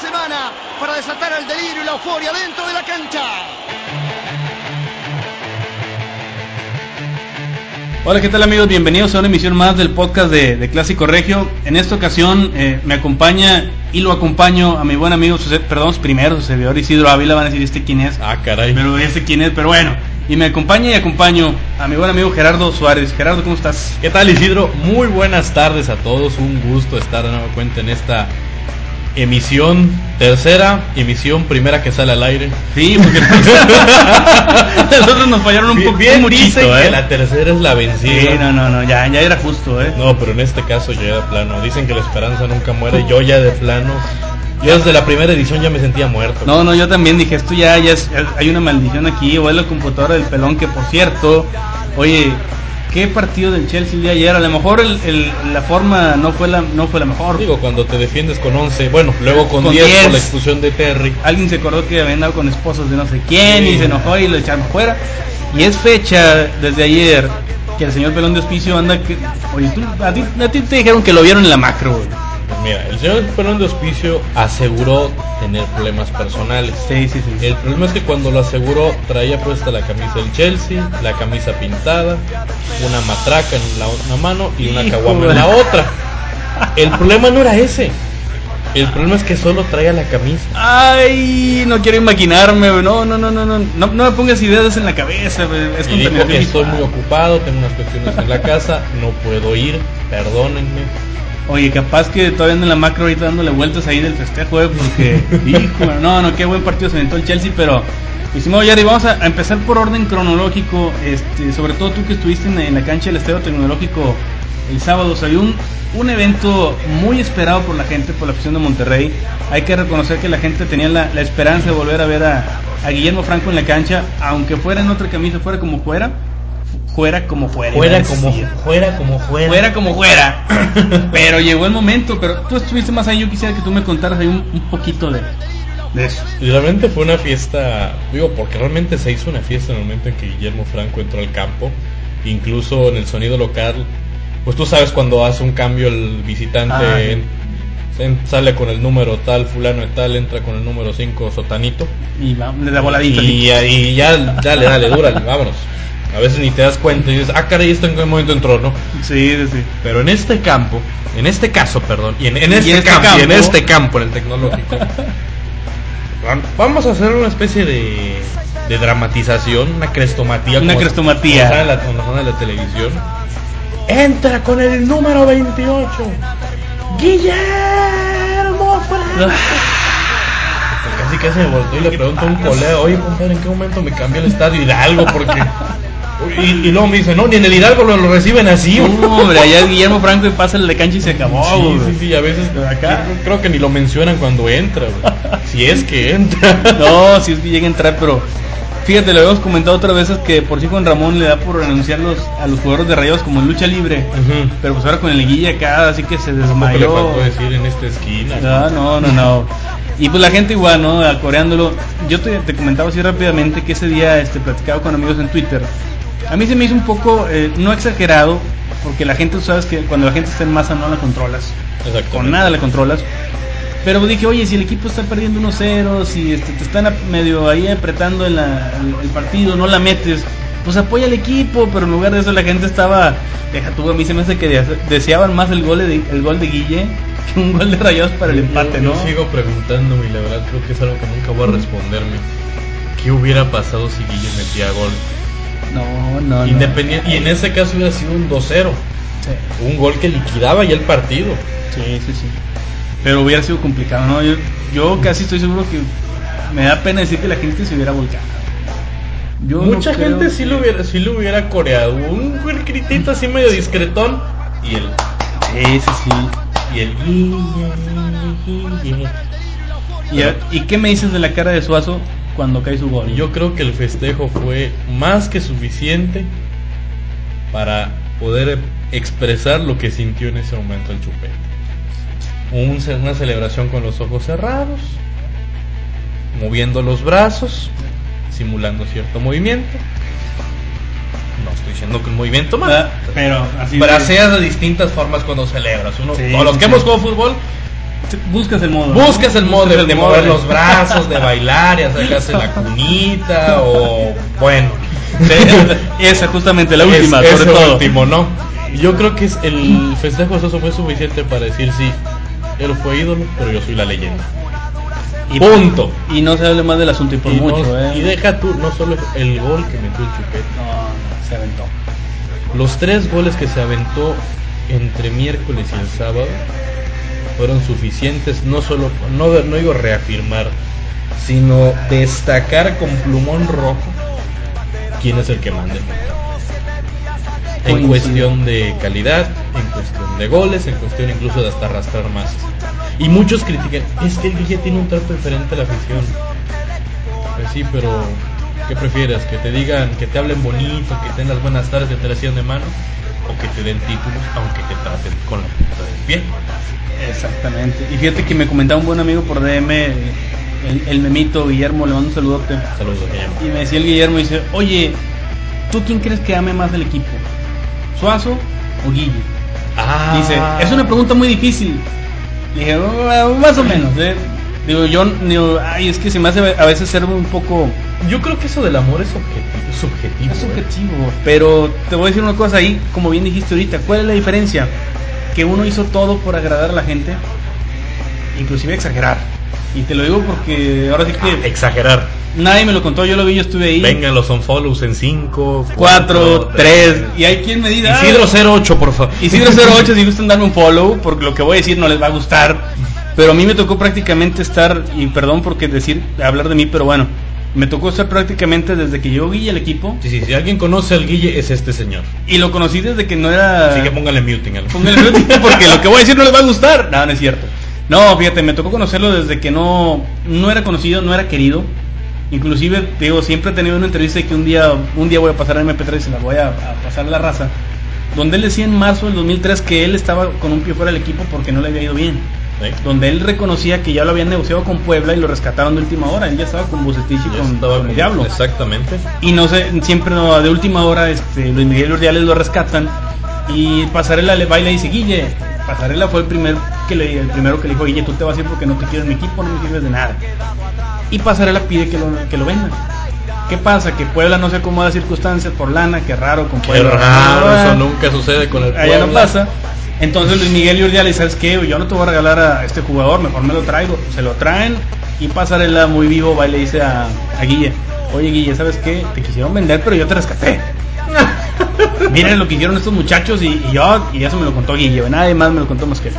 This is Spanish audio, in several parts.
semana para desatar el delirio y la euforia dentro de la cancha. Hola, ¿qué tal amigos? Bienvenidos a una emisión más del podcast de, de Clásico Regio. En esta ocasión eh, me acompaña y lo acompaño a mi buen amigo, perdón, primero su servidor Isidro Ávila, van a decir este quién es. Ah, caray. Pero este quién es, pero bueno. Y me acompaña y acompaño a mi buen amigo Gerardo Suárez. Gerardo, ¿cómo estás? ¿Qué tal Isidro? Muy buenas tardes a todos. Un gusto estar de nuevo cuenta en esta emisión tercera, emisión primera que sale al aire. Sí, porque nosotros nos fallaron un Bien, poco bien muchito, dicen ¿eh? que la tercera es la vencida. Sí, no, no, no, ya, ya era justo, ¿eh? No, pero en este caso yo ya de plano. Dicen que la esperanza nunca muere. Yo ya de plano. Yo desde la primera edición ya me sentía muerto. No, no, yo también dije, esto ya, ya es- hay una maldición aquí, o es la computadora del pelón, que por cierto, oye, qué partido del Chelsea de ayer, a lo mejor el, el- la forma no fue la, no fue la mejor. Digo, cuando te defiendes con 11, bueno, luego con, Con 10 por 10. la expulsión de Terry. Alguien se acordó que había andado con esposos de no sé quién y se enojó y lo echaron fuera. Y es fecha desde ayer que el señor pelón de hospicio anda que... Oye, tú, a, ti, a ti te dijeron que lo vieron en la macro, güey. Pues mira, el señor Pelón de Hospicio aseguró tener problemas personales. Sí, sí, sí. El problema es que cuando lo aseguró traía puesta la camisa del Chelsea, la camisa pintada, una matraca en la una mano y una caguama en la otra. El problema no era ese. El problema es que solo traía la camisa. Ay, no quiero imaginarme. No, no, no, no, no, no, no me pongas ideas en la cabeza. Es Y dijo, contaminación estoy muy visual". ocupado, tengo unas cuestiones en la casa, no puedo ir, perdónenme. Oye, capaz que todavía ando en la macro ahorita dándole vueltas ahí del festejo, eh, porque, hijo, no, no, qué buen partido se aventó el Chelsea, pero, estimado Yari, vamos a, a empezar por orden cronológico, este, sobre todo tú que estuviste en, en la cancha del Estadio Tecnológico el sábado, o sea, había un, un evento muy esperado por la gente, por la afición de Monterrey, hay que reconocer que la gente tenía la, la esperanza de volver a ver a, a Guillermo Franco en la cancha, aunque fuera en otra camisa, fuera como fuera, fuera como fuera. Fuera como, fuera como fuera. fuera como fuera. pero llegó el momento, pero tú estuviste más ahí, yo quisiera que tú me contaras ahí un, un poquito de, de eso. Y realmente fue una fiesta, digo, porque realmente se hizo una fiesta en el momento en que Guillermo Franco entró al campo, incluso en el sonido local, pues tú sabes cuando hace un cambio el visitante Ah, en- sale con el número tal, fulano de tal, entra con el número 5, sotanito, Y va, le da voladito. y, y ya, dale, dale, dúrale, vámonos. A veces ni te das cuenta y dices, ah, caray, ¿esto en qué momento entró, no? Sí, sí. Pero en este campo, en este caso, perdón, y en, en este, en este campo, y en este campo, en el tecnológico, vam- vamos a hacer una especie de, de dramatización, una crestomatía. Una crestomatía. como la, como sale en la televisión. Entra con el número 28, Guillermo Franco. Casi casi me volteó y le pregunto a un colega, oye compadre, ¿en qué momento me cambió el estadio Hidalgo? Porque... Y, y luego me dice, no, ni en el Hidalgo lo, lo reciben así. No, hombre, allá es Guillermo Franco y pasa la cancha y se acabó. Sí, güey. sí, sí, a veces acá- creo que ni lo mencionan cuando entra, si es que entra. No, si es que llega a entrar, pero fíjate, lo habíamos comentado otras veces que por sí Juan Ramón le da por anunciar los, a los jugadores de Rayados como en lucha libre. Pero pues ahora con el guilla acá, así que se le desmayó. faltó decir en esta esquina. Ah, no, no, no. Y pues la gente igual, ¿no? Acoreándolo. Yo te, te comentaba así rápidamente que ese día este, platicaba con amigos en Twitter. A mí se me hizo un poco, eh, no exagerado, porque la gente, sabes que cuando la gente está en masa no la controlas. Con nada la controlas. Pero dije, oye, si el equipo está perdiendo 1-0, si este, te están medio ahí apretando el, el partido, no la metes, pues apoya al equipo, pero en lugar de eso la gente estaba, deja tú, a mí se me hace que dese- deseaban más el gol de, el gol de Guille que un gol de Rayados para el Yo- empate, yo ¿no? sigo preguntándome y la verdad creo que es algo que nunca voy a responderme. ¿Qué hubiera pasado si Guille metía gol? No, no, no. Independiente, y en ese caso hubiera sido un 2-0. Sí, Un gol que liquidaba ya el partido. sí, sí, sí. Pero hubiera sido complicado, ¿no? Yo, yo casi estoy seguro que me da pena decir que la gente se hubiera volcado. Yo no Mucha gente sí que- lo hubiera, sí lo hubiera coreado. Un gritito así medio discretón. Y el. Sí, sí, sí. Y el. Guille, Guille. ¿Y, a- ¿Y qué me dices de la cara de Suazo cuando cae su gol? Yo creo que el festejo fue más que suficiente para poder expresar lo que sintió en ese momento el chupete. Un una celebración con los ojos cerrados, moviendo los brazos, simulando cierto movimiento. No estoy diciendo que un movimiento mal. Ah, Pero así. Braceas de distintas formas cuando celebras. Uno, Sí, o los que sí. hemos jugado fútbol, Buscas el modo. buscas el modo de, Buscas de el mover los brazos, de bailar y sacarse la cunita o bueno. Esa justamente, la última, Es- sobre ese todo. último, ¿no? Yo creo que es el festejo de Soso fue suficiente para decir sí, él fue ídolo, pero yo soy la leyenda. Y, Punto. y no se hable más del asunto y por y, no- mucho, ¿eh? y deja tú, no solo el gol que metió el Chupete, No, no, se aventó. los tres goles que se aventó entre miércoles y el sábado fueron suficientes, no solo, no, no digo reafirmar, sino destacar con plumón rojo quién es el que manda. en cuestión de calidad, en cuestión de goles, en cuestión incluso de hasta arrastrar más. Y muchos critican, es que el Guille tiene un trato diferente a la afición. Pues sí, pero ¿qué prefieres? ¿Que te digan, que te hablen bonito, que tengas buenas tardes, que te la sigan de mano? ¿O que te den títulos, aunque te traten con la puta del pie? Exactamente. Y fíjate que me comentaba un buen amigo por DM, el, el memito Guillermo, le mando un saludote. Saludos, Guillermo. Y me decía el Guillermo, dice, oye, ¿tú quién crees que ame más del equipo? ¿Suazo o Guille? Ah, Dice, es una pregunta muy difícil. Le dije, "Ah, más o menos. ¿eh?". Digo, yo, digo, ay, es que se me hace a veces ser un poco Yo creo que eso del amor es objetivo. Es subjetivo. Es ¿eh? subjetivo, pero te voy a decir una cosa ahí, como bien dijiste ahorita, ¿cuál es la diferencia? Que uno hizo todo por agradar a la gente, inclusive exagerar. Y te lo digo porque ahora sí que Exagerar. nadie me lo contó, yo lo vi, yo estuve ahí. Vengan los unfollows en 5, 4, 3, y hay quien me diga... Isidro 08, por favor. Isidro 08, si gustan darme un follow, porque lo que voy a decir no les va a gustar. Pero a mí me tocó prácticamente estar, y perdón porque decir, hablar de mí, pero bueno, me tocó estar prácticamente desde que yo vi el equipo, Sí, sí, si alguien conoce al Guille es este señor. y lo conocí desde que no era... Así que póngale muting al Póngale mute, porque lo que voy a decir no les va a gustar. No, no es cierto. No, fíjate, me tocó conocerlo desde que no, no era conocido, no era querido. Inclusive, digo, siempre he tenido una entrevista que un día, un día voy a pasar a MP3 y se la voy a, a pasar a la raza. Donde él decía en marzo del 2003 que él estaba con un pie fuera del equipo porque no le había ido bien. Donde él reconocía que ya lo habían negociado con Puebla y lo rescataron de última hora. Él ya estaba con Bucetich y Ya con, con el Diablo. Exactamente. Y no sé, siempre no, de última hora este, Luis Miguel Urdiales lo rescatan y Pasarela le baila y dice, Guille, Pasarela fue el primer que le, el primero que le dijo, Guille, tú te vas a ir porque no te quiero en mi equipo, no me sirves de nada. Y Pasarela pide que lo, que lo vendan. ¿Qué pasa? Que Puebla no se acomoda a circunstancias por lana, que raro con Qué Puebla. raro, Ah, eso nunca sucede con el Allá no Puebla. pasa. Entonces Luis Miguel Urdiales, ¿sabes qué? Yo no te voy a regalar a este jugador, mejor me lo traigo. Se lo traen y Pasarela muy vivo va y le dice a, a Guille, oye Guille, ¿sabes qué? Te quisieron vender, pero yo te rescaté. Miren lo que hicieron estos muchachos y, y yo, y eso me lo contó Guille, nadie más me lo contó más que él.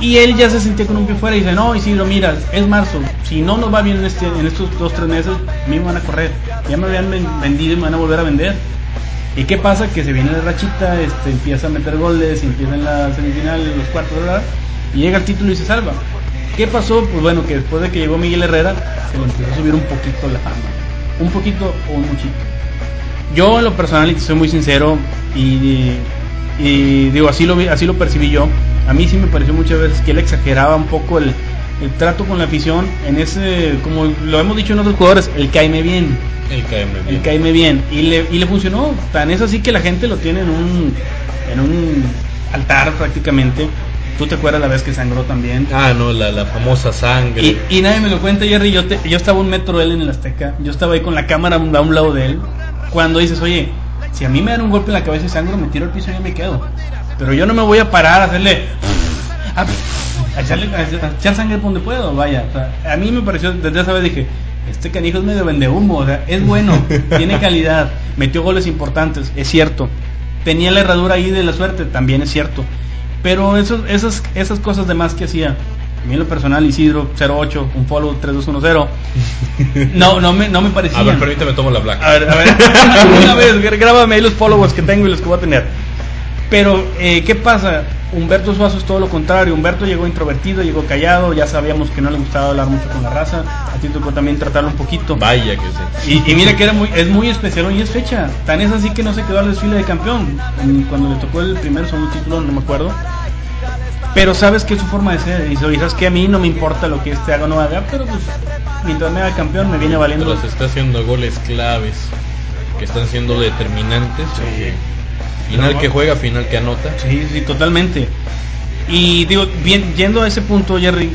Y él ya se sentía con un pie fuera y dice, no Isidro, mira, es marzo, si no nos va bien en, este, en estos dos, tres meses, a mí me van a correr. Ya me habían ven- vendido y me van a volver a vender. ¿Y qué pasa? Que se viene de rachita, este, empieza a meter goles, empieza en la semifinal, en los cuartos, ¿verdad? Y llega el título y se salva. ¿Qué pasó? Pues bueno, que después de que llegó Miguel Herrera, se le empezó a subir un poquito la fama. Un poquito o un muchito. Yo en lo personal, y te soy muy sincero, y, y digo, así lo, así lo percibí yo. A mí sí me pareció muchas veces que él exageraba un poco el, el trato con la afición en ese, como lo hemos dicho en otros jugadores, el caime bien. El KM. El caime bien. Y le, y le funcionó. Tan es así que la gente lo tiene en un, en un altar prácticamente. Tú te acuerdas la vez que sangró también. Ah, no, la, la famosa sangre. Y, y nadie me lo cuenta, Jerry. Yo, te- yo estaba un metro de él en el Azteca. Yo estaba ahí con la cámara a un a un lado de él. Cuando dices, oye, si a mí me dan un golpe en la cabeza y sangro, me tiro al piso y ya me quedo. Pero yo no me voy a parar a hacerle. A, a echarle, a echar sangre por donde puedo, vaya. O sea, a mí me pareció, desde esa vez dije, este canijo es medio vende humo, o sea, es bueno, tiene calidad, metió goles importantes, es cierto. Tenía la herradura ahí de la suerte, también es cierto. Pero esos, esas, esas cosas de más que hacía, a mí en lo personal, Isidro 08, un follow 3210, no, no me, no me parecía. A ver, permíteme, tomo la black. A ver, a ver, una vez, gr- grábame ahí los followers que tengo y los que voy a tener. Pero, eh, ¿qué pasa? Humberto Suazo es todo lo contrario. Humberto llegó introvertido, llegó callado, ya sabíamos que no le gustaba hablar mucho con la raza. A ti tocó también tratarlo un poquito. Vaya que sí. Y, y mira que era muy, es muy especial y es fecha. Tan es así que no se quedó al desfile de campeón. Cuando le tocó el primer segundo título, no me acuerdo. Pero sabes que es su forma de ser. Y dice, "Oye, sabes que a mí no me importa lo que este haga o no haga, pero pues mientras me haga campeón me viene valiendo. Pero se está haciendo goles claves. que están siendo determinantes. Sí. Final que juega, final que anota. Sí, sí, totalmente. Y digo, bien, yendo a ese punto, Jerry,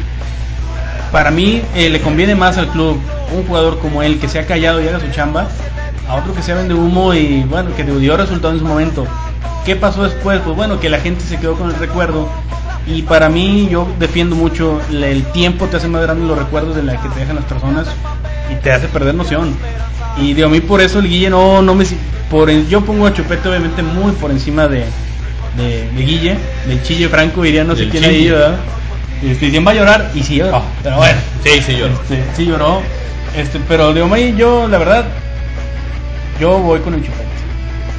para mí eh, le conviene más al club un jugador como él que se ha callado y haga su chamba a otro que se vende humo y bueno, que dio resultado en su momento. ¿Qué pasó después? Pues bueno, que la gente se quedó con el recuerdo y para mí yo defiendo mucho el tiempo te hace más grande los recuerdos de la que te dejan las personas y te hace perder noción. Y digo, a mí por eso el Guille no, no me... Por, yo pongo a Chupete obviamente muy por encima de, de, de Guille, del Chille Franco, diría no sé quién ahí, ¿verdad? Este, ¿quién va a llorar? Y sí lloró, pero bueno. Sí, sí, yo. Este, sí lloró. Este, pero digo, May, yo la verdad, yo voy con el Chupete.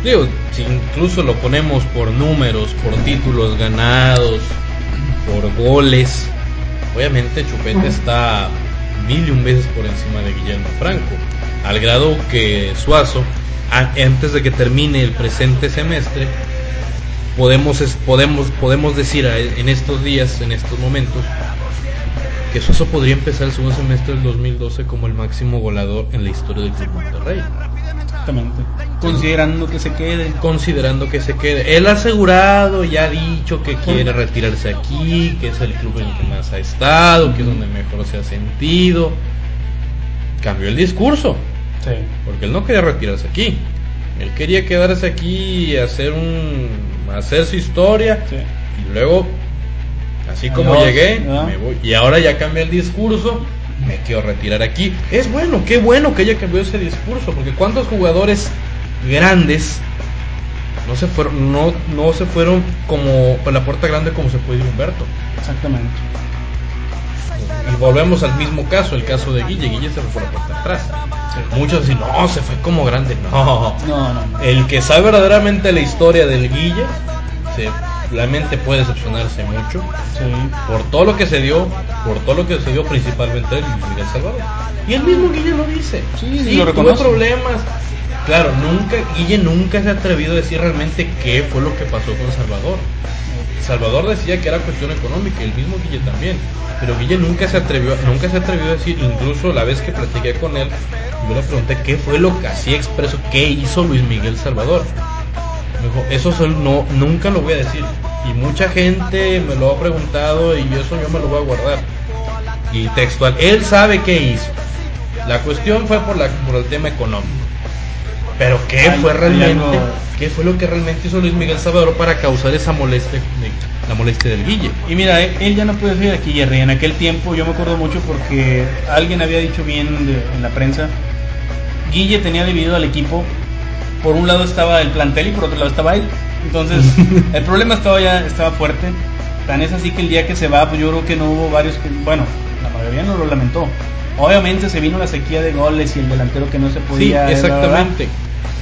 Digo, si incluso lo ponemos por números, por títulos ganados, por goles, obviamente Chupete está mil y un veces por encima de Guillermo Franco, al grado que Suazo, antes de que termine el presente semestre, podemos, podemos, podemos decir a- en estos días, en estos momentos, que Suazo podría empezar el segundo semestre del 2012 como el máximo goleador en la historia del Club Monterrey. Exactamente. Considerando que se quede. considerando que se quede. Él ha asegurado y ha dicho que quiere retirarse aquí, que es el club en el que más ha estado, que es donde mejor se ha sentido. Cambió el discurso, Sí. porque él no quería retirarse aquí. Él quería quedarse aquí y hacer un hacer su historia Sí. y luego así como Adiós, llegué, me voy. Y ahora ya cambia el discurso, me quiero retirar aquí. Es bueno, qué bueno que haya cambiado ese discurso, porque cuántos jugadores grandes no se fueron, no, no se fueron como por la puerta grande como se puede ir Humberto. Exactamente. Y volvemos al mismo caso, el caso de Guille. Guille se fue por la puerta de atrás. Muchos dicen, no, se fue como grande. No, No, no, no. el que sabe verdaderamente la historia del Guille, se, realmente puede decepcionarse mucho Sí. por todo lo que se dio, por todo lo que se dio principalmente y Miguel Salvador. Y el mismo Guille lo dice. Sí, sí, lo reconoce. problemas. Claro, nunca Guille nunca se ha atrevido a decir realmente qué fue lo que pasó con Salvador. Salvador decía que era cuestión económica, el mismo Guille también. Pero Guille nunca se atrevió, nunca se atrevió a decir, incluso la vez que platiqué con él, yo le pregunté qué fue lo que así expreso, qué hizo Luis Miguel Salvador. Me dijo, eso sol- no, nunca lo voy a decir. Y mucha gente me lo ha preguntado y eso yo me lo voy a guardar. Y textual, él sabe qué hizo. La cuestión fue por, la, por el tema económico. Pero ¿qué Ay, fue realmente? ¿Qué fue lo que realmente hizo Luis Miguel Salvador para causar esa molestia, la molestia del Guille? Y mira, él, él ya no puede ser aquí, Jerry. En aquel tiempo yo me acuerdo mucho porque alguien había dicho bien de- en la prensa. Guille tenía dividido al equipo. Por un lado estaba el plantel y por otro lado estaba él. Entonces, el problema estaba ya estaba fuerte. Tan es así que el día que se va, pues yo creo que no hubo varios que, bueno, la mayoría no lo lamentó. Obviamente se vino la sequía de goles y el delantero que no se Sí, podía. bla. exactamente.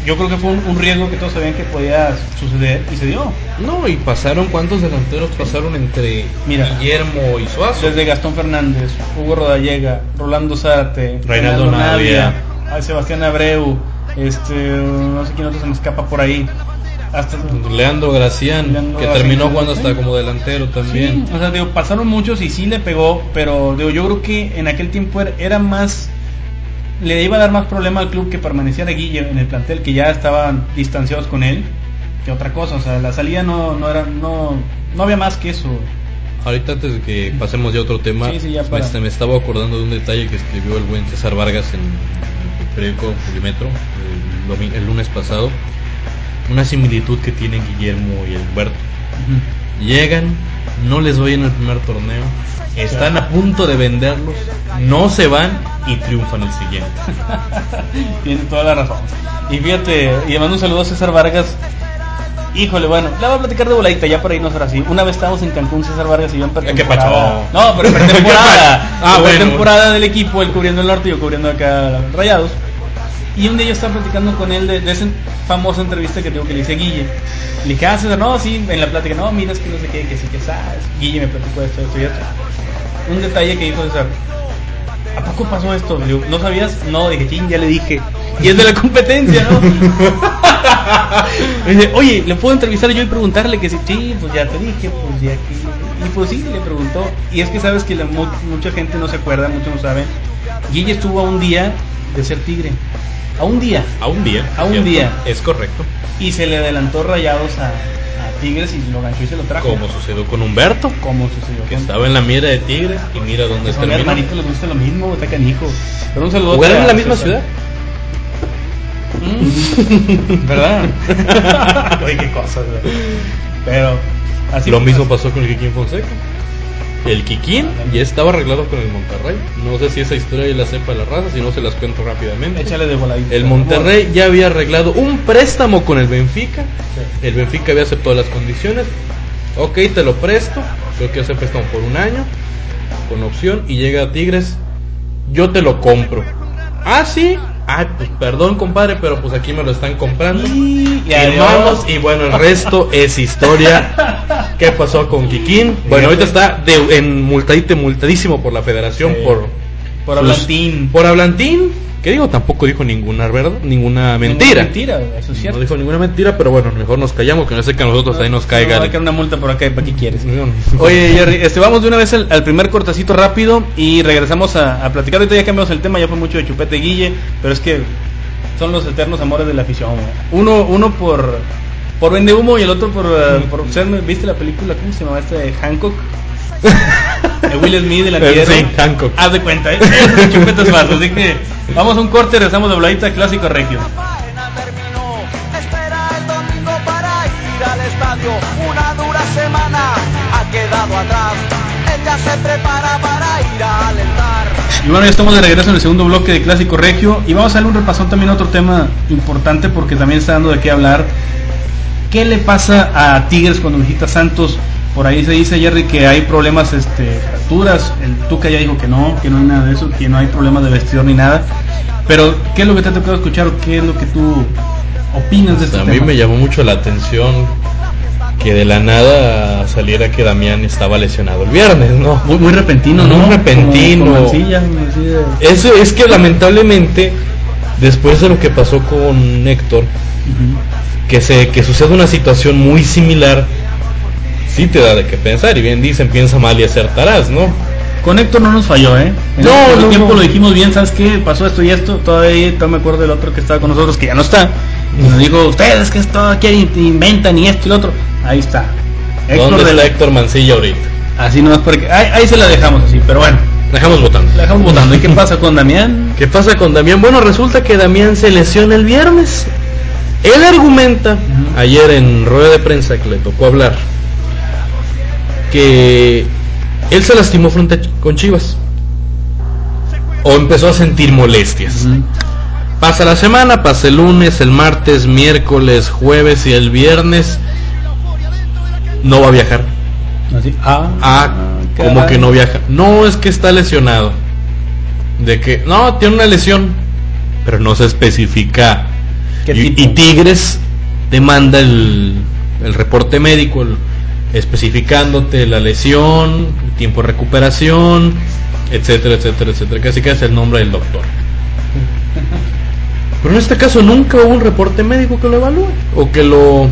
Yo creo que fue un, un riesgo que todos sabían que podía suceder y se dio. No, y pasaron, ¿cuántos delanteros pasaron entre Mira. Guillermo y Suazo? Desde Gastón Fernández, Hugo Rodallega, Rolando Zárate, Reinaldo Navia. Sebastián Abreu, este, no sé quién otro se me escapa por ahí. Hasta Leandro Gracián, Leandro que Gracián, terminó jugando hasta como delantero también. Sí, o sea, digo, pasaron muchos y sí le pegó, pero digo, yo creo que en aquel tiempo era, más le iba a dar más problema al club que permaneciera Guille en el plantel que ya estaban distanciados con él que otra cosa, o sea, la salida no no era no no había más que eso. Ahorita antes de que pasemos ya a otro tema, Sí, sí, ya me, para. este, me estaba acordando de un detalle que escribió el buen César Vargas en el periódico Pulimetro el, el lunes pasado. Una similitud que tienen Guillermo y Humberto. Llegan, no les voy en el primer torneo, están a punto de venderlos, no se van y triunfan el siguiente. Tiene toda la razón. Y fíjate, y le mando un saludo a César Vargas. Híjole, bueno, le voy a platicar de voladita ya para irnos ahora sí. Una vez estábamos en Cancún, César Vargas y yo en ¿Qué pretemporada. pacho? No, pero pretemporada. Ah, En bueno. pretemporada del equipo, él cubriendo el norte y yo cubriendo acá Rayados. Y un día yo estaba platicando con él de, esa famosa entrevista que tengo que le hice a Guille. Le dije, ah, no, sí, en la plática, no, mira, es que no sé qué, que sí, que sabes. Guille me platicó esto, esto y esto. Un detalle que dijo César, ¿A poco pasó esto? ¿No sabías? No, dije, ching, ya le dije. Y es de la competencia, ¿no? Dice, oye, ¿le puedo entrevistar yo y preguntarle que sí? Sí, pues ya te dije, pues ya que... Y pues sí, le preguntó. Y es que sabes que la mu- mucha gente no se acuerda, muchos no saben. Guille estuvo a un día de ser tigre. A un día. A un día. A un ¿cierto? día. Es correcto. Y se le adelantó rayados a, a Tigres y lo ganchó y se lo trajo. Como sucedió con Humberto, Como sucedió que con- estaba en la mira de Tigres y mira dónde Pues a mi hermanito le gusta lo mismo, está canijo. Pero un saludo. ¿Jugaron en la misma ciudad? Mm. ¿Verdad? Oye, qué cosas, güey. Pero así Lo mismo pasó con el Kikín Fonseca. El Kikín ya estaba arreglado con el Monterrey. No sé si esa historia la sepa la raza, si no se las cuento rápidamente. Échale de voladito. El Monterrey ya había arreglado un préstamo con el Benfica. El Benfica había aceptado las condiciones. Ok, te lo presto. Creo que ese préstamo por un año. Con opción. Y llega a Tigres. Yo te lo compro. Ah, sí. Ah, pues perdón, compadre, pero pues aquí me lo están comprando. Y, adiós. y bueno, el resto es historia. ¿Qué pasó con Kikín? Bueno, ahorita está de, en multadite, multadísimo por la federación Sí. por Por hablantín. Por hablantín. Que digo, tampoco dijo ninguna verdad, ninguna mentira. Mentira, eso es cierto. No dijo ninguna mentira, pero bueno, mejor nos callamos, que no sé que a nosotros ahí nos caiga. Va a una multa por acá, ¿para qué quieres? No. Oye, Jerry, este, vamos de una vez al, al primer cortacito rápido y regresamos a, a platicar. Ahorita ya cambiamos el tema, ya fue mucho de Chupete Guille, pero es que son los eternos amores de la afición. Uno, uno por por vende humo y el otro por, eh, por ser- ¿Viste la película? ¿Cómo se llama esta de Hancock? De Will Smith, el antihéroe. Sí, Hancock. Haz de cuenta, ¿eh? Es. Así que vamos a un corte y regresamos de Bladita Clásico Regio. La. Una dura semana ha quedado atrás. Él ya se prepara para ir a alentar. Y bueno, ya estamos de regreso en el segundo bloque de Clásico Regio y vamos a darle un repasón también a otro tema importante porque también está dando de qué hablar. ¿Qué le pasa a Tigres cuando visita Santos? Por ahí se dice, Jerry, que hay problemas, este, fracturas. El Tuca ya dijo que no, que no hay nada de eso, que no hay problemas de vestidor ni nada. Pero, ¿qué es lo que te ha tocado escuchar o qué es lo que tú opinas de este A mí tema? me llamó mucho la atención que de la nada saliera que Damián estaba lesionado el viernes, ¿no? Muy, muy repentino, ¿no? Muy repentino. Como- como Mancilla, de- Eso es que lamentablemente, después de lo que pasó con Héctor, que se que sucede una situación muy similar, sí te da de qué pensar. Y bien dicen, piensa mal y acertarás, ¿no? Con Héctor no nos falló, ¿eh? En No, el no, tiempo no. lo dijimos bien, ¿sabes qué? Pasó esto y esto. Todavía no me acuerdo del otro que estaba con nosotros, que ya no está. Y nos dijo, ustedes que esto aquí inventan y esto y lo otro. Ahí está. Héctor ¿Dónde de está la... Héctor Mancilla ahorita? Así nomás porque... Ahí, ahí se la dejamos así, pero bueno. Dejamos votando. La dejamos votando. ¿Y qué pasa con Damián? ¿Qué pasa con Damián? Bueno, resulta que Damián se lesiona el viernes. Él argumenta, ayer en rueda de prensa que le tocó hablar, que él se lastimó frente a con Chivas. O empezó a sentir molestias. Pasa la semana, pasa el lunes, el martes, miércoles, jueves y el viernes. No va a viajar. Así. Ah, Como que no viaja. No, es que está lesionado. De que, no, tiene una lesión, pero no se especifica. ¿Qué Y, tipo? y Tigres te manda el, el reporte médico el- especificándote la lesión, el tiempo de recuperación, etcétera, etcétera, etcétera. Casi que es el nombre del doctor. Pero en este caso nunca hubo un reporte médico que lo evalúe o que lo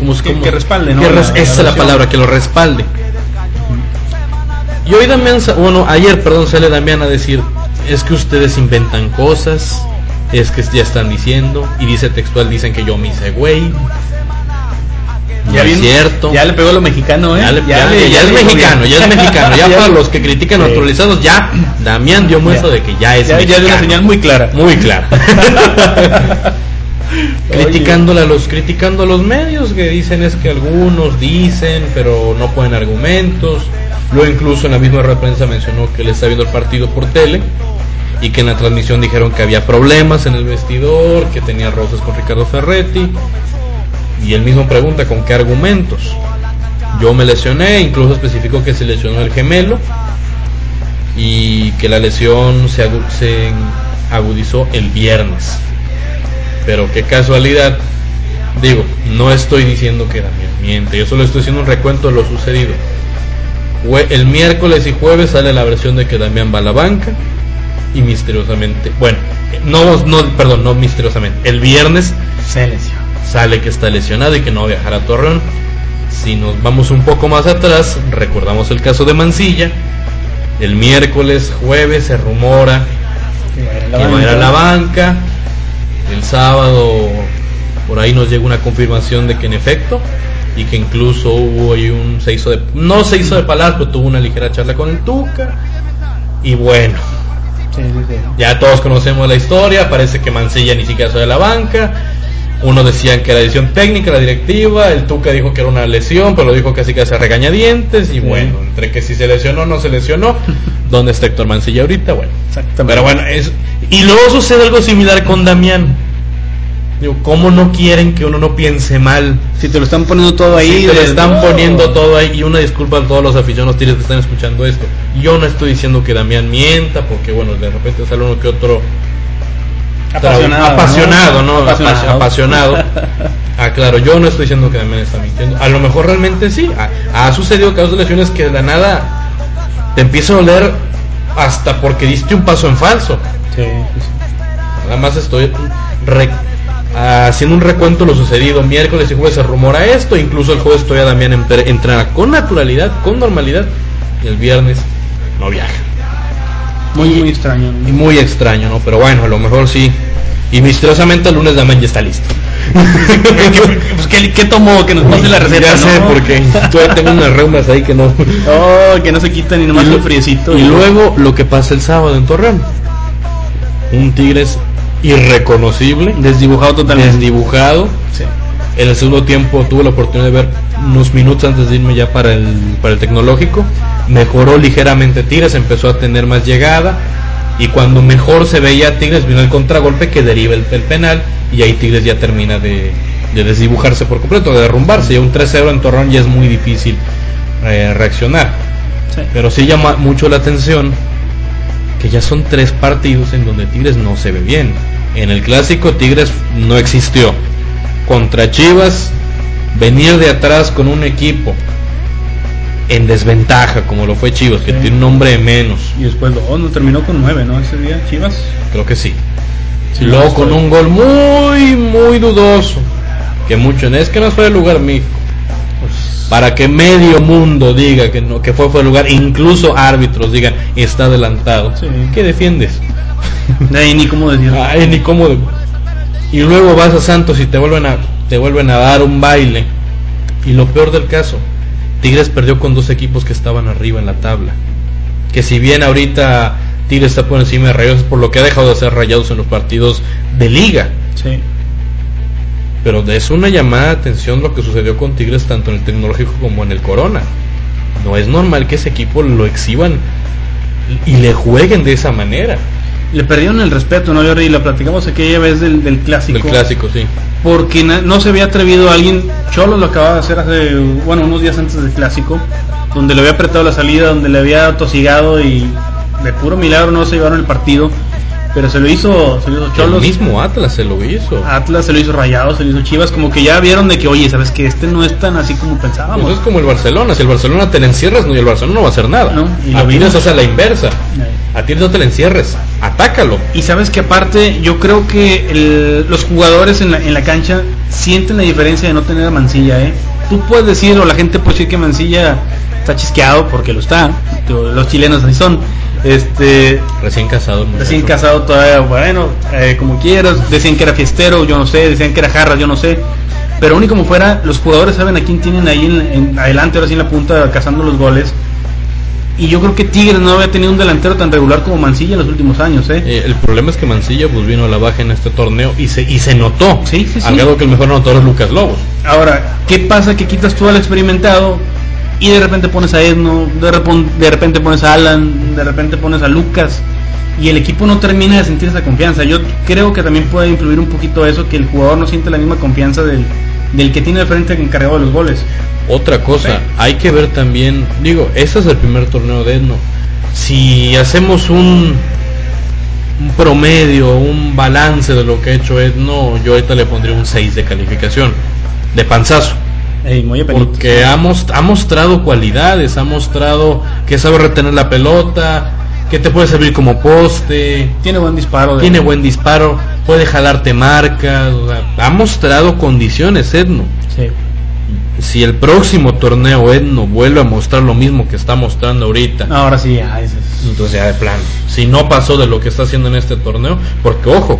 como Que- que respalde, ¿no? que res- La- la esa es la palabra, que lo respalde. Y hoy Damián, sa- bueno, ayer, perdón, sale Damián a decir, es que ustedes inventan cosas, es que ya están diciendo, y dice textual, dicen que yo me hice güey. No Ya es bien- cierto. Ya le pegó lo mexicano, ¿eh? Ya, le- ya- le- ya es le mexicano, bien. ya es mexicano. Ya para los que critican naturalizados, ya Damián dio muestra de que ya es Ya, ya mexicano. de una señal muy clara. Muy clara. criticándole a los criticando a los medios que dicen es que algunos dicen pero no ponen argumentos. Luego incluso en la misma rueda de prensa mencionó que le está viendo el partido por tele y que en la transmisión dijeron que había problemas en el vestidor que tenía roces con Ricardo Ferretti. Y él mismo pregunta con qué argumentos yo me lesioné incluso especificó que se lesionó el gemelo y que la lesión se agudizó el viernes pero qué casualidad. Digo, no estoy diciendo que Damián miente, yo solo estoy haciendo un recuento de lo sucedido. El miércoles y jueves sale la versión de que Damián va a la banca y misteriosamente, bueno, no, no, perdón, no misteriosamente, el viernes Se lesionó. sale que está lesionado y que no va a viajar a Torreón. Si nos vamos un poco más atrás, recordamos el caso de Mancilla. El miércoles, jueves se rumora que va a ir a la banca. El sábado por ahí nos llega una confirmación de que en efecto y que incluso hubo ahí un se hizo de no se hizo de palabras, pero tuvo una ligera charla con el Tuca. Y bueno, Sí, sí, sí. ya todos conocemos la historia, parece que Mancilla ni siquiera salió de la banca. Uno decían que era decisión técnica, la directiva, el Tuca dijo que era una lesión, pero lo dijo casi casi a regañadientes, y Sí. bueno, entre que si se lesionó o no se lesionó, ¿dónde está Héctor Mancilla ahorita? Bueno, Exactamente. pero bueno, es... y luego sucede algo similar con Damián. Digo, ¿cómo no quieren que uno no piense mal? Si te lo están poniendo todo ahí, Sí, te lo están no. poniendo todo ahí y una disculpa a todos los aficionados tigres que están escuchando esto. Yo no estoy diciendo que Damián mienta, porque bueno, de repente sale uno que otro Apasionado, apasionado, ¿no? ¿no? Apasionado. Apasionado. Ah, claro, yo no estoy diciendo que Damián está mintiendo. A lo mejor realmente sí. Ha, ha sucedido casos de lesiones que de la nada te empieza a doler hasta porque diste un paso en falso. Sí. Nada más estoy haciendo un recuento de lo sucedido. Miércoles y jueves se rumora esto. Incluso el jueves todavía Damián entrena con naturalidad, con normalidad. Y el viernes no viaja. Muy, muy extraño. ¿no? Y muy extraño, ¿no? Pero bueno, a lo mejor sí. Y misteriosamente el lunes Damián ya está listo. pues, ¿qué, qué tomó? Que nos pase la receta. ya sé, ¿no? porque todavía tengo unas reumas ahí que no. Oh, que no se quita ni nomás el friecito. y luego lo que pasa el sábado en Torreón. Un Tigres irreconocible, desdibujado totalmente. desdibujado. Sí. En el segundo tiempo tuve la oportunidad de ver unos minutos antes de irme ya para el, para el tecnológico. Mejoró ligeramente Tigres, empezó a tener más llegada. Y cuando mejor se veía Tigres, vino el contragolpe que deriva el, el penal. Y ahí Tigres ya termina de, de desdibujarse por completo, de derrumbarse. Y un 3-0 en Torreón ya es muy difícil eh, reaccionar. Sí. Pero sí llama mucho la atención que ya son tres partidos en donde Tigres no se ve bien. En el clásico Tigres no existió. Contra Chivas, venir de atrás con un equipo en desventaja, como lo fue Chivas, que tiene un nombre de menos. Y después dos, no terminó con nueve, ¿no? Ese día, Chivas. Creo que sí. Sí, Luego no con un gol muy, muy dudoso. Que mucho es que no fue el lugar México. Pues, Para que medio mundo diga que no, que fue fue el lugar, incluso árbitros digan está adelantado. Sí. ¿Qué defiendes? de ahí ni cómo decir. Ay, ni cómo. de- Y luego vas a Santos y te vuelven a te vuelven a dar un baile. Y lo peor del caso, Tigres perdió con dos equipos que estaban arriba en la tabla. Que si bien ahorita Tigres está por encima de Rayados es por lo que ha dejado de hacer Rayados en los partidos de liga. Sí. Pero es una llamada de atención lo que sucedió con Tigres tanto en el tecnológico como en el Corona. No es normal que ese equipo lo exhiban y le jueguen de esa manera. Le perdieron el respeto, ¿no? Y la platicamos aquella vez del, del clásico. Del clásico, sí. Porque na- no se había atrevido alguien, Cholo lo acababa de hacer hace, bueno, unos días antes del clásico, donde le había apretado la salida, donde le había tosigado y de puro milagro no se llevaron el partido, pero se lo hizo, se lo hizo Cholos. El mismo Atlas se lo hizo. Atlas se lo hizo Rayados, se lo hizo Chivas, como que ya vieron de que, oye, sabes que este no es tan así como pensábamos. Pues es como el Barcelona, si el Barcelona te le encierras, no, y el Barcelona no va a hacer nada. No, y a vimos. hace la inversa. A Tigres no te le encierres, atácalo. Y sabes que aparte, yo creo que el- los jugadores en la, en la cancha sienten la diferencia de no tener a Mancilla, ¿eh? Tú puedes decir, o la gente puede decir que Mancilla está chisqueado, porque lo está. Los chilenos así son. Este, Recién casado. recién casado todavía, bueno, eh, como quieras. Decían que era fiestero, yo no sé. Decían que era jarra, yo no sé. Pero único como fuera, los jugadores saben a quién tienen ahí en, en- adelante, ahora sí en la punta, cazando los goles. Y yo creo que Tigres no había tenido un delantero tan regular como Mancilla en los últimos años, ¿eh? Eh, el problema es que Mancilla pues vino a la baja en este torneo y se, y se notó. Sí, sí, sí. Al grado que el mejor anotador es Lucas Lobos. Ahora, ¿qué pasa que quitas tú al experimentado y de repente pones a Edno, de, de repente pones a Alan, de repente pones a Lucas y el equipo no termina de sentir esa confianza? Yo creo que también puede influir un poquito eso, que el jugador no siente la misma confianza del, del que tiene de frente encargado de los goles. Otra cosa, hay que ver también, digo, este es el primer torneo de Edno. Si hacemos un, un promedio, un balance de lo que ha hecho Edno, yo ahorita le pondría un 6 de calificación, de panzazo. Ey, muy apenitas. Porque ha, most- ha mostrado cualidades, ha mostrado que sabe retener la pelota, que te puede servir como poste, tiene buen disparo. tiene buen disparo, puede jalarte marcas, o sea, ha mostrado condiciones Edno. Sí. si el próximo torneo Edno vuelve a mostrar lo mismo que está mostrando ahorita, Ahora sí, ya, ese es- entonces ya de plano, si no pasó de lo que está haciendo en este torneo, porque ojo,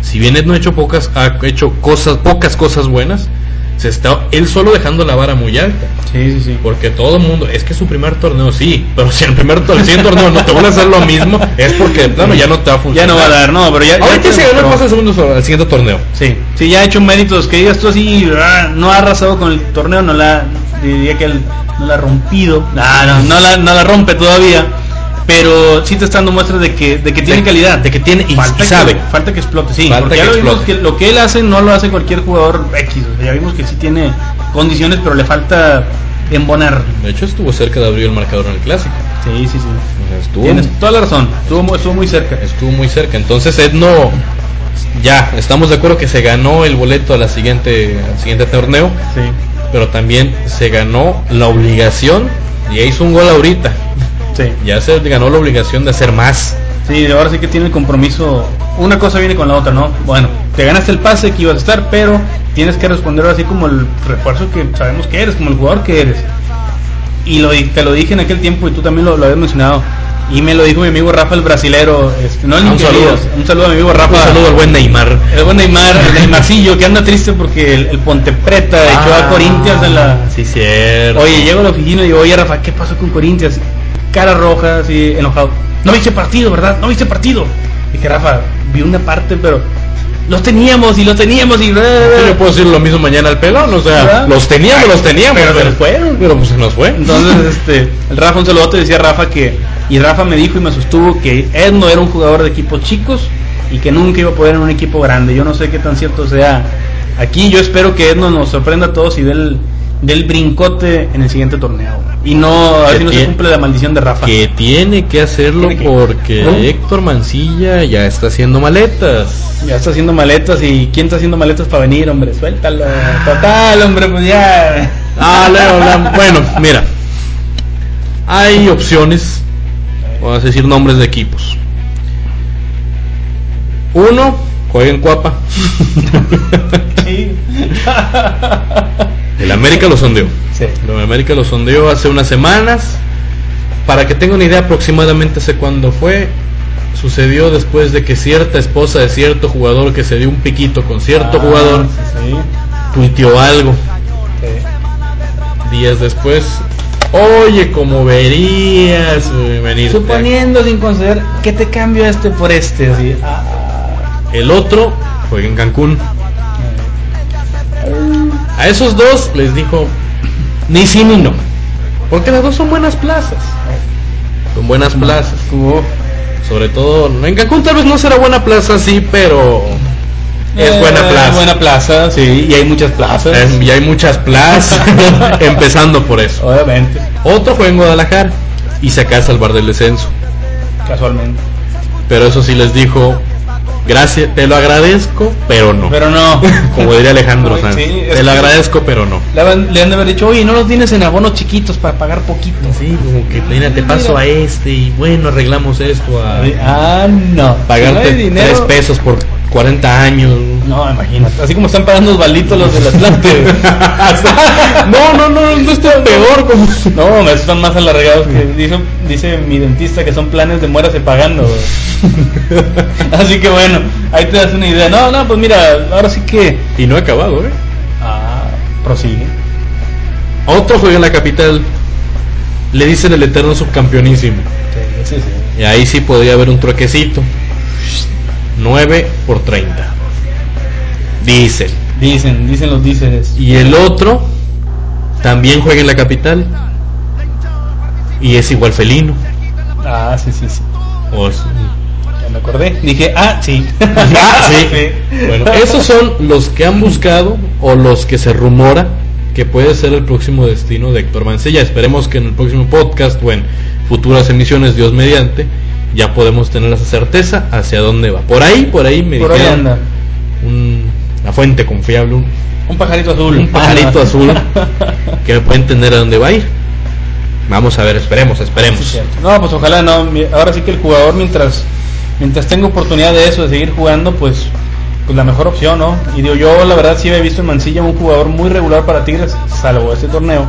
si bien Edno ha hecho pocas, ha hecho cosas, pocas cosas buenas, se está él solo dejando la vara muy alta. sí, sí, sí. Porque todo el mundo, es que su primer torneo, sí, pero si el primer torneo, el siguiente torneo no te van a hacer lo mismo, es porque de plano ya no te va a Ya funcionar. no va a dar, no, pero ya. ya Ahorita se ganó el al segundo al siguiente torneo. Sí, sí, ya ha hecho méritos que digas tú así, ah, no ha arrasado con el torneo, no la, diría que él no la ha rompido, no, no, no la, no la rompe todavía, pero sí te está dando muestras de que, de que tiene De- calidad, de que tiene y- falta y que- sabe. falta que explote, sí, Falta porque ya lo vimos que lo que él hace no lo hace cualquier jugador X, o sea, ya vimos que sí tiene condiciones, pero le falta embonar. De hecho, estuvo cerca de abrir el marcador en el clásico. Sí, sí, sí. O sea, estuvo, Tienes toda la razón, estuvo, estuvo muy cerca. estuvo muy cerca. Entonces, Edno, ya, estamos de acuerdo que se ganó el boleto a la siguiente, al siguiente torneo, Sí. pero también se ganó la obligación, y hizo un gol ahorita, Sí. ya se ganó la obligación de hacer más. Sí, ahora sí que tiene el compromiso. Una cosa viene con la otra, ¿no? Bueno, te ganaste el pase que ibas a estar, pero tienes que responder así como el refuerzo que sabemos que eres, como el jugador que eres. Y lo, te lo dije en aquel tiempo y tú también lo, lo habías mencionado. Y me lo dijo mi amigo Rafa el brasilero, este, no el Un saludo. un saludo a mi amigo Rafa. Un saludo al buen Neymar. El buen Neymar, el Neymarcillo, que anda triste porque el, el Ponte Preta echó a Corinthians en la, Sí, cierto. Oye, llego a la oficina y digo, oye Rafa, ¿qué pasó con Corinthians? Cara roja, así, enojado. No viste partido, ¿verdad? No viste partido. Dije, Rafa, vi una parte, pero los teníamos y los teníamos y... Yo le puedo decir lo mismo mañana al pelón, o sea, ¿Verdad? los teníamos, los teníamos, Pero se nos fueron. Pero pues se nos fue. Entonces, este, el Rafa, un saludote, decía Rafa que... Y Rafa me dijo y me sostuvo que Ed no era un jugador de equipos chicos y que nunca iba a poder en un equipo grande. Yo no sé qué tan cierto sea aquí. Yo espero que Ed nos sorprenda a todos y del del brincote en el siguiente torneo. Y no, a ver Que si no se cumple la maldición de Rafa. que tiene que hacerlo Tiene que- porque ¿No? Héctor Mancilla ya está haciendo maletas. Ya está haciendo maletas y ¿quién está haciendo maletas para venir, hombre? Suéltalo. Total, hombre, pues ya. Ah, Leo. bueno, mira, hay opciones, vamos a decir nombres de equipos. Uno, juega en Cuapa. Sí. El América lo sondeó. Sí. El América lo sondeó hace unas semanas. Para que tenga una idea aproximadamente sé cuándo fue. Sucedió después de que cierta esposa de cierto jugador que se dio un piquito con cierto Ah, jugador Sí, tuiteó algo. sí. Días después, oye, como verías eh, venir. Suponiendo sin conceder que te cambio este por este, así. Ah, El otro juega en Cancún. A esos dos les dijo ni sí ni no. Porque las dos son buenas plazas. Son buenas plazas. Sobre todo en Cancún tal vez no será buena plaza, sí, pero es Eh, buena plaza. Buena plaza, sí, y hay muchas plazas. Eh, y hay muchas plazas, empezando por eso. Obviamente, Otro juega en Guadalajara y se acaba de salvar del descenso. casualmente. Pero eso sí les dijo, gracias, te lo agradezco, pero no. Pero no. Como diría Alejandro Sanz, sí, te lo agradezco, pero no. Le, han, de haber dicho, oye, no los tienes en abonos chiquitos para pagar poquito. Sí, como que mira, te paso a este y bueno, arreglamos esto a Ah, no. pagarte Si no dinero- pesos por 40 años. No, imagínate. Así como están pagando los balditos los del Atlante. no, no, no, no está peor como... No, me están más alargados que dice, dice mi dentista que son planes de muérase pagando. Así que bueno, ahí te das una idea. No, no, pues mira, ahora sí que. Y no ha acabado, ¿eh? Ah, prosigue. Otro juega en la capital. Le dicen el eterno subcampeonísimo. Sí, sí, sí. Y ahí sí podría haber un truequecito. 9 por 30. Dicen. Dicen, dicen los dices. Y el otro también juega en la capital. Y es igual felino. Ah, sí, sí, sí. Ya me acordé. Dije, ah, sí. Ah, sí. Bueno, esos son los que han buscado o los que se rumora que puede ser el próximo destino de Héctor Mancilla. Esperemos que en el próximo podcast o en futuras emisiones, Dios mediante, ya podemos tener esa certeza hacia dónde va. Por ahí, por ahí me Por ahí dijeron anda. un- una fuente confiable, un, Un pajarito azul. un pajarito azul que me puede entender a dónde va a ir. Vamos a ver, esperemos, esperemos. No, pues ojalá no. Ahora sí que el jugador mientras mientras tenga oportunidad de eso, de seguir jugando, pues pues la mejor opción, ¿no? Y digo, yo la verdad sí había visto en Mancilla un jugador muy regular para Tigres, salvo este torneo.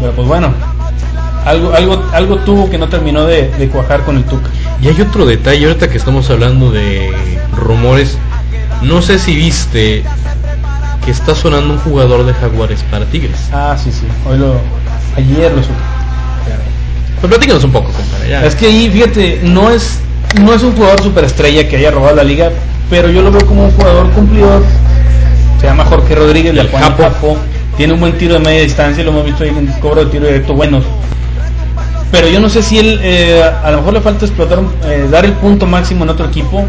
Pero pues bueno, algo, algo, algo tuvo que no terminó de, de cuajar con el Tuca. Y hay otro detalle, ahorita que estamos hablando de rumores, no sé si viste que está sonando un jugador de Jaguares para Tigres. Ah, sí, sí, hoy lo, ayer lo supe. Pues platícanos un poco, compadre. ya. Es que ahí, fíjate, no es, no es un jugador superestrella que haya robado la liga, pero yo lo veo como un jugador cumplidor. Se llama Jorge Rodríguez, Juan Japo. Japo. Tiene un buen tiro de media distancia, lo hemos visto ahí en cobro de tiro directo buenos. Pero yo no sé si él, eh, a lo mejor le falta explotar, eh, dar el punto máximo en otro equipo,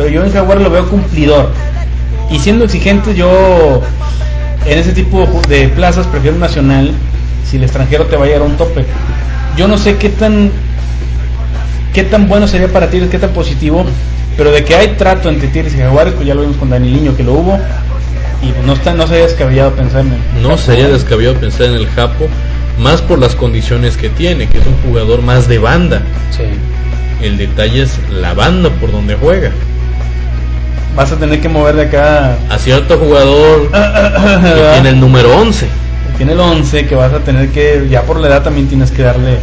pero yo en Jaguar lo veo cumplidor. Y siendo exigente, yo en ese tipo de plazas prefiero un nacional si el extranjero te va a llegar a un tope. Yo no sé qué tan qué tan bueno sería para Tigres, qué tan positivo, pero de que hay trato entre Tigres y Jaguares, pues ya lo vimos con Dani Niño que lo hubo y no está no sería descabellado pensar en el- No sería descabellado pensar en el Japo, más por las condiciones que tiene, que es un jugador más de banda. Sí. El detalle es la banda por donde juega. Vas a tener que mover de acá A cierto jugador que tiene el número 11. tiene el 11 que vas a tener que ya por la edad también tienes que darle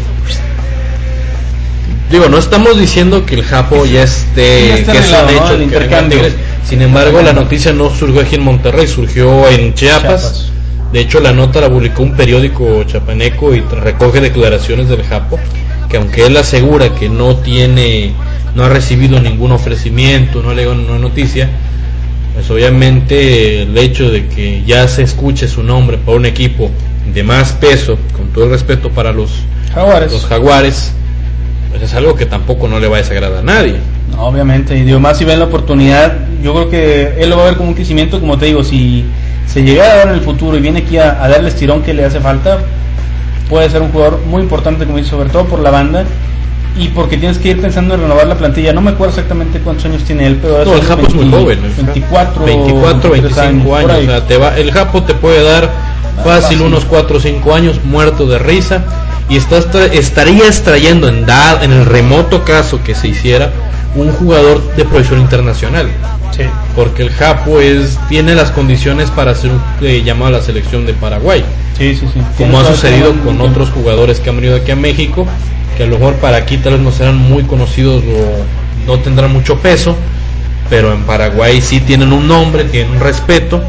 Digo, no estamos diciendo que el Japo ya esté, que es un hecho El que intercambio. Sin embargo, la noticia no surgió aquí en Monterrey, surgió en Chiapas. Chiapas. De hecho, la nota la publicó un periódico chapaneco y recoge declaraciones del Japo, que aunque él asegura que no tiene, no ha recibido ningún ofrecimiento, no ha leído una noticia, pues obviamente el hecho de que ya se escuche su nombre para un equipo de más peso, con todo el respeto para los, Jaguares. los jaguares, pues es algo que tampoco no le va a desagradar a nadie. No, obviamente, y digo, más si ven la oportunidad, yo creo que él lo va a ver como un crecimiento, como te digo, si se llega a dar en el futuro y viene aquí a, a darle estirón que le hace falta, puede ser un jugador muy importante, como dice, sobre todo por la banda y porque tienes que ir pensando en renovar la plantilla. No me acuerdo exactamente cuántos años tiene él, pero No, el Japo es muy 20, joven. el Japo. 24, 24, 23 25 por años. o sea, te va, el Japo te puede dar fácil unos 4 o 5 años muerto de risa y estás tra- estarías trayendo en, da- en el remoto caso que se hiciera un jugador de proyección internacional. Sí. Porque el Japo es, tiene las condiciones para ser eh, llamado a la selección de Paraguay. Sí, sí, como ha sucedido con otros jugadores que han venido aquí a México, que a lo mejor para aquí tal vez no serán muy conocidos o no tendrán mucho peso, pero en Paraguay sí tienen un nombre, tienen un respeto.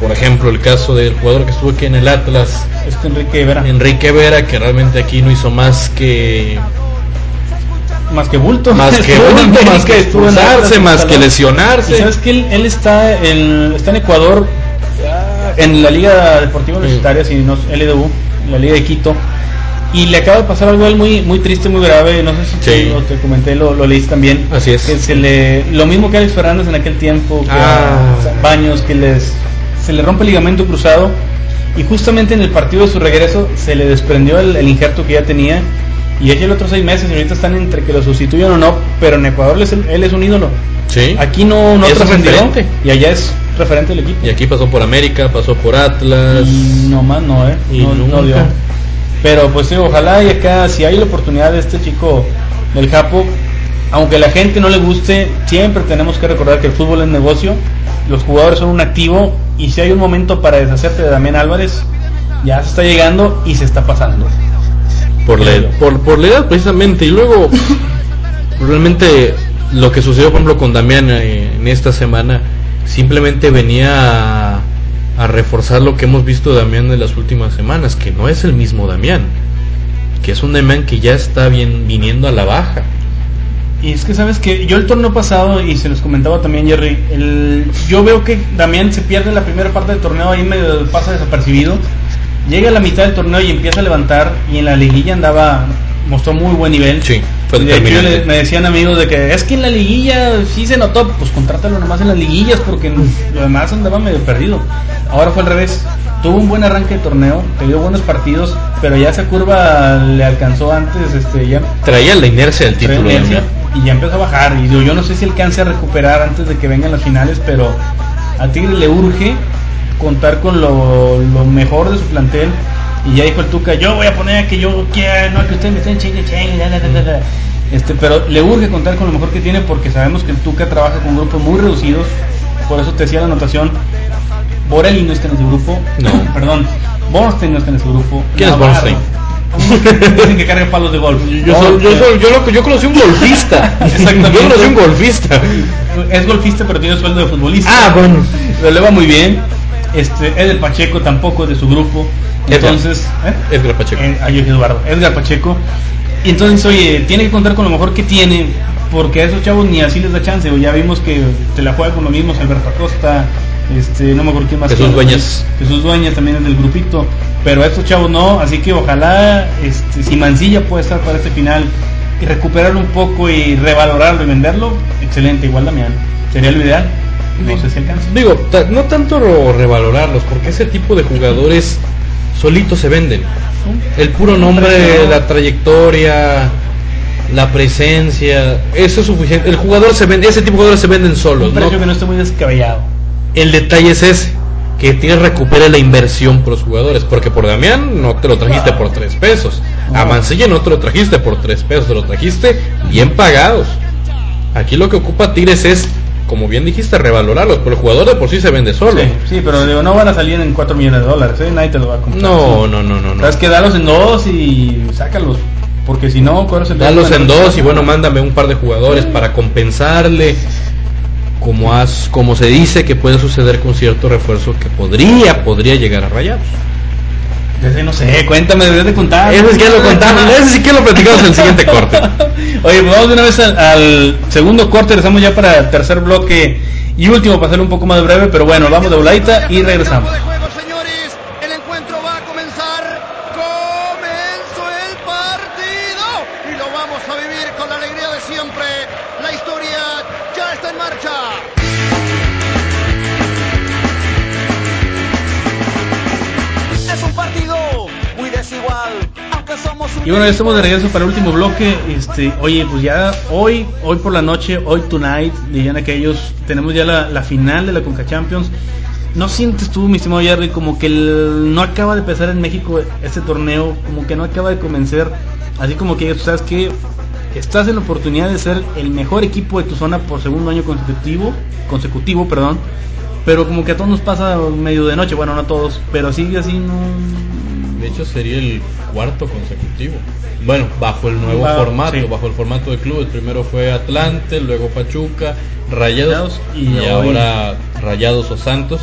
Por ejemplo, el caso del jugador que estuvo aquí en el Atlas, Este Enrique Vera. Enrique Vera, que realmente aquí no hizo más que Más que bulto. más que bulto, más que expulsarse, más que lesionarse. Y sabes que él, él está, en, está en Ecuador, ah, en la Liga Deportiva Universitaria, si no, LDU, la Liga de Quito. Y le acaba de pasar algo él muy, muy triste, muy grave. No sé si Sí. te comenté, lo, lo leíste también. Así es. Que se le, lo mismo que Alex Fernández en aquel tiempo, que Ah. a Baños, que les, se le rompe el ligamento cruzado. Y justamente en el partido de su regreso se le desprendió el, el injerto que ya tenía. Y ella el otros seis meses y ahorita están entre que lo sustituyan o no. Pero en Ecuador él es, el- él es un ídolo. Sí. Aquí no, no Es trascendió, referente. Y allá es referente del equipo. Y aquí pasó por América, pasó por Atlas. Y no más no, ¿eh? Y no, no dio. Pero pues sí, ojalá y acá, si hay la oportunidad de este chico del Japo, aunque la gente no le guste, siempre tenemos que recordar que el fútbol es negocio, los jugadores son un activo y si hay un momento para deshacerte de Damián Álvarez, ya se está llegando y se está pasando. por la, por, por la edad precisamente y luego realmente lo que sucedió por ejemplo con Damián eh, en esta semana simplemente venía a, a reforzar lo que hemos visto de Damián en las últimas semanas que no es el mismo Damián que es un Damián que ya está bien viniendo a la baja Y es que sabes que yo el torneo pasado, y se los comentaba también Jerry, el, yo veo que Damián se pierde la primera parte del torneo, ahí medio pasa desapercibido, llega a la mitad del torneo y empieza a levantar, y en la liguilla andaba, mostró muy buen nivel. Sí, fue de hecho le- me decían amigos de que es que en la liguilla sí se notó, pues contrátalo nomás en las liguillas porque lo demás andaba medio perdido. Ahora fue al revés, tuvo un buen arranque de torneo, te dio buenos partidos, pero ya esa curva le alcanzó antes, este, ya traía la inercia del título inercia y ya empezó a bajar. Y yo no sé si alcance a recuperar antes de que vengan las finales, pero a Tigre le urge contar con lo, lo mejor de su plantel. Y ya dijo el Tuca, yo voy a poner que yo quiera, no que ustedes me estén chingue, chingue, la, la, la, la, la". Este, pero le urge contar con lo mejor que tiene porque sabemos que el Tuca trabaja con grupos muy reducidos por eso te decía la anotación. Borelli no está en ese grupo. No. Perdón. Bornstein no está en ese grupo. ¿Quién es Navarro. Bornstein? Dicen que carga palos de golf. Yo, yo, yo, lo- yo conocí un golfista. Exactamente. Yo conocí un golfista. Es golfista, pero tiene sueldo de futbolista. Ah, bueno. Pero le va muy bien. Este, Edel Pacheco tampoco es de su grupo. Edgar. Entonces, ¿eh? Edgar Pacheco. Eh, ay, Eduardo, Edgar Pacheco. Y entonces, oye, tiene que contar con lo mejor que tiene, porque a esos chavos ni así les da chance. O ya vimos que se la juega con los mismos, Alberto Acosta, este, no me acuerdo quién más. Jesús. Dueñas. Jesús Dueñas también es del grupito. Pero a estos chavos no, así que ojalá, este, si Mancilla puede estar para este final y recuperarlo un poco y revalorarlo y venderlo, excelente, igual Damián. Sería lo ideal. No sé si alcanza. Digo, no tanto revalorarlos, porque ese tipo de jugadores solitos se venden. El puro nombre, la trayectoria, la presencia, eso es suficiente. El jugador se vende, ese tipo de jugadores se venden solos. ¿no? que no esté muy descabellado. El detalle es ese, que tienes recupere la inversión por los jugadores, porque por Damián no te lo trajiste por tres pesos, a. Mancilla no te lo trajiste por tres pesos, te lo trajiste bien pagados. Aquí lo que ocupa Tigres es, como bien dijiste, revalorarlos, pero el jugador de por sí se vende solo. Sí, sí, pero digo, no van a salir en 4 millones de dólares, ¿eh? nadie te lo va a comprar. No, Sí. no, no, no, no. Sabes que dalos en dos y sácalos, porque si no, cobras el Dalos en dos y bueno, mándame un par de jugadores para compensarle. Como, has, como se dice que puede suceder con cierto refuerzo que podría, podría llegar a rayados. Ese no sé, cuéntame, deberías de contar. Ese sí que lo contamos, ese sí que lo platicamos en el siguiente corte. Oye, pues vamos de una vez al, al segundo corte, regresamos ya para el tercer bloque y último, para hacerlo un poco más breve, pero bueno, vamos de voladita y regresamos. Campo de juego, señores. Y bueno, ya estamos de regreso para el último bloque. Este, oye, pues ya hoy, hoy por la noche, hoy tonight, dirían aquellos, tenemos ya la, la final de la Conca Champions. ¿No sientes tú, mi estimado Jerry, como que el- no acaba de empezar en México este torneo, como que no acaba de convencer, así como que tú sabes que estás en la oportunidad de ser el mejor equipo de tu zona por segundo año consecutivo, consecutivo, perdón, pero como que a todos nos pasa medio de noche, bueno, no a todos, pero sigue así, no, De hecho sería el cuarto consecutivo. Bueno, bajo el nuevo Va- formato, sí. bajo el formato de clubes. Primero fue Atlante, luego Pachuca, Rayados Rayados y, ahora Rayados o Santos.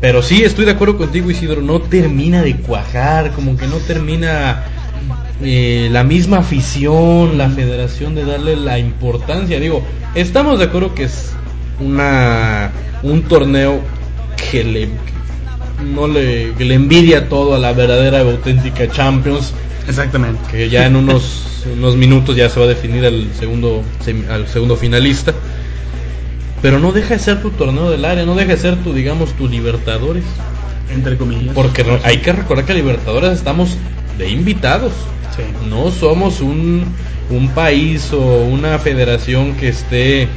Pero sí, estoy de acuerdo contigo Isidro, no termina de cuajar, como que no termina eh, la misma afición, la federación de darle la importancia. Digo, estamos de acuerdo que es una un torneo que le no le, que le envidia todo a la verdadera y auténtica Champions, exactamente. que ya en unos unos minutos ya se va a definir al segundo al segundo finalista. Pero no deja de ser tu torneo del área, no deja de ser tu digamos tu Libertadores. entre comillas. Porque hay que recordar que Libertadores estamos de invitados. Sí. No somos un, un país o una federación que esté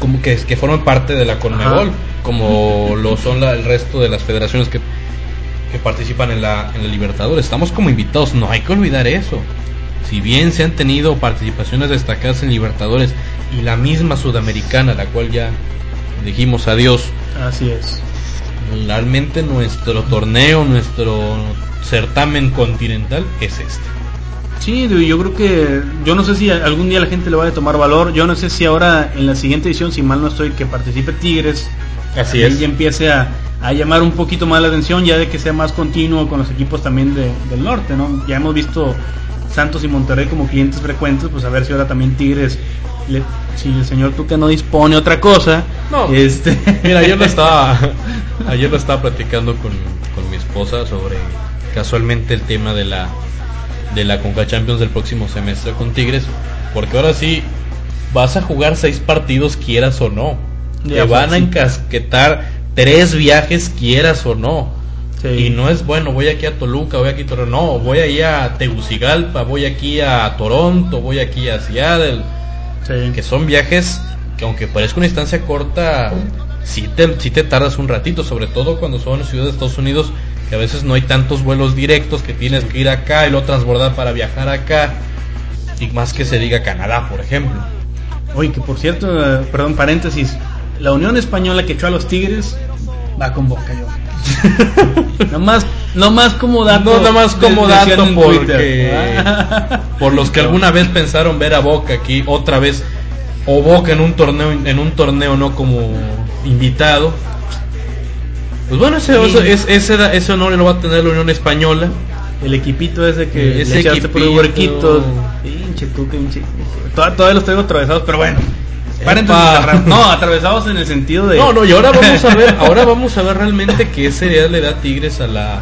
como que, que forme parte de la Conmebol, Ajá. como lo son la- el resto de las federaciones que, que participan en la, en la Libertadores. Estamos como invitados, no hay que olvidar eso. Si bien se han tenido participaciones destacadas en Libertadores y la misma Sudamericana, la cual ya dijimos adiós, Así es. realmente nuestro torneo, nuestro certamen continental es este. Sí, yo creo que yo no sé si algún día la gente le vaya a tomar valor. Yo no sé si ahora en la siguiente edición, si mal no estoy, que participe Tigres. Así es. Ya empiece a, a llamar un poquito más la atención, ya de que sea más continuo con los equipos también de- del norte, ¿no? Ya hemos visto Santos y Monterrey como clientes frecuentes, pues a ver si ahora también Tigres, le- si el señor Tuca no dispone otra cosa. No. Este, Mira, ayer lo estaba, ayer lo estaba platicando con, con mi esposa sobre casualmente el tema de la de la Conca Champions del próximo semestre con Tigres, porque ahora sí vas a jugar seis partidos quieras o no. Ya, Te van a encasquetar tres viajes quieras o no. Sí. Y no es bueno, voy aquí a Toluca, voy aquí a Toronto, no, voy ahí a Tegucigalpa, voy aquí a Toronto, voy aquí a Seattle sí. que son viajes que aunque parezca una distancia corta, sí te, sí te tardas un ratito, sobre todo cuando son ciudades de Estados Unidos, que a veces no hay tantos vuelos directos, que tienes que ir acá y luego transbordar para viajar acá, y más que se diga Canadá, por ejemplo. Oye, que por cierto, perdón, paréntesis, la Unión Española que echó a los Tigres va con Boca yo. no más, no más como dato. No, más como dato porque Twitter. por los que alguna vez pensaron ver a Boca aquí otra vez o Boca en un torneo en un torneo no como invitado. Pues bueno, ese, eso, es- ese, da- ese honor lo va a tener la Unión Española. El equipito ese que Ese le echaste por huerquitos. Pinche tú, pinche. Toda- Todavía los traigo atravesados, pero bueno. No, atravesados en el sentido de. No, no, y ahora vamos a ver, ahora vamos a ver realmente qué seriedad le da Tigres a la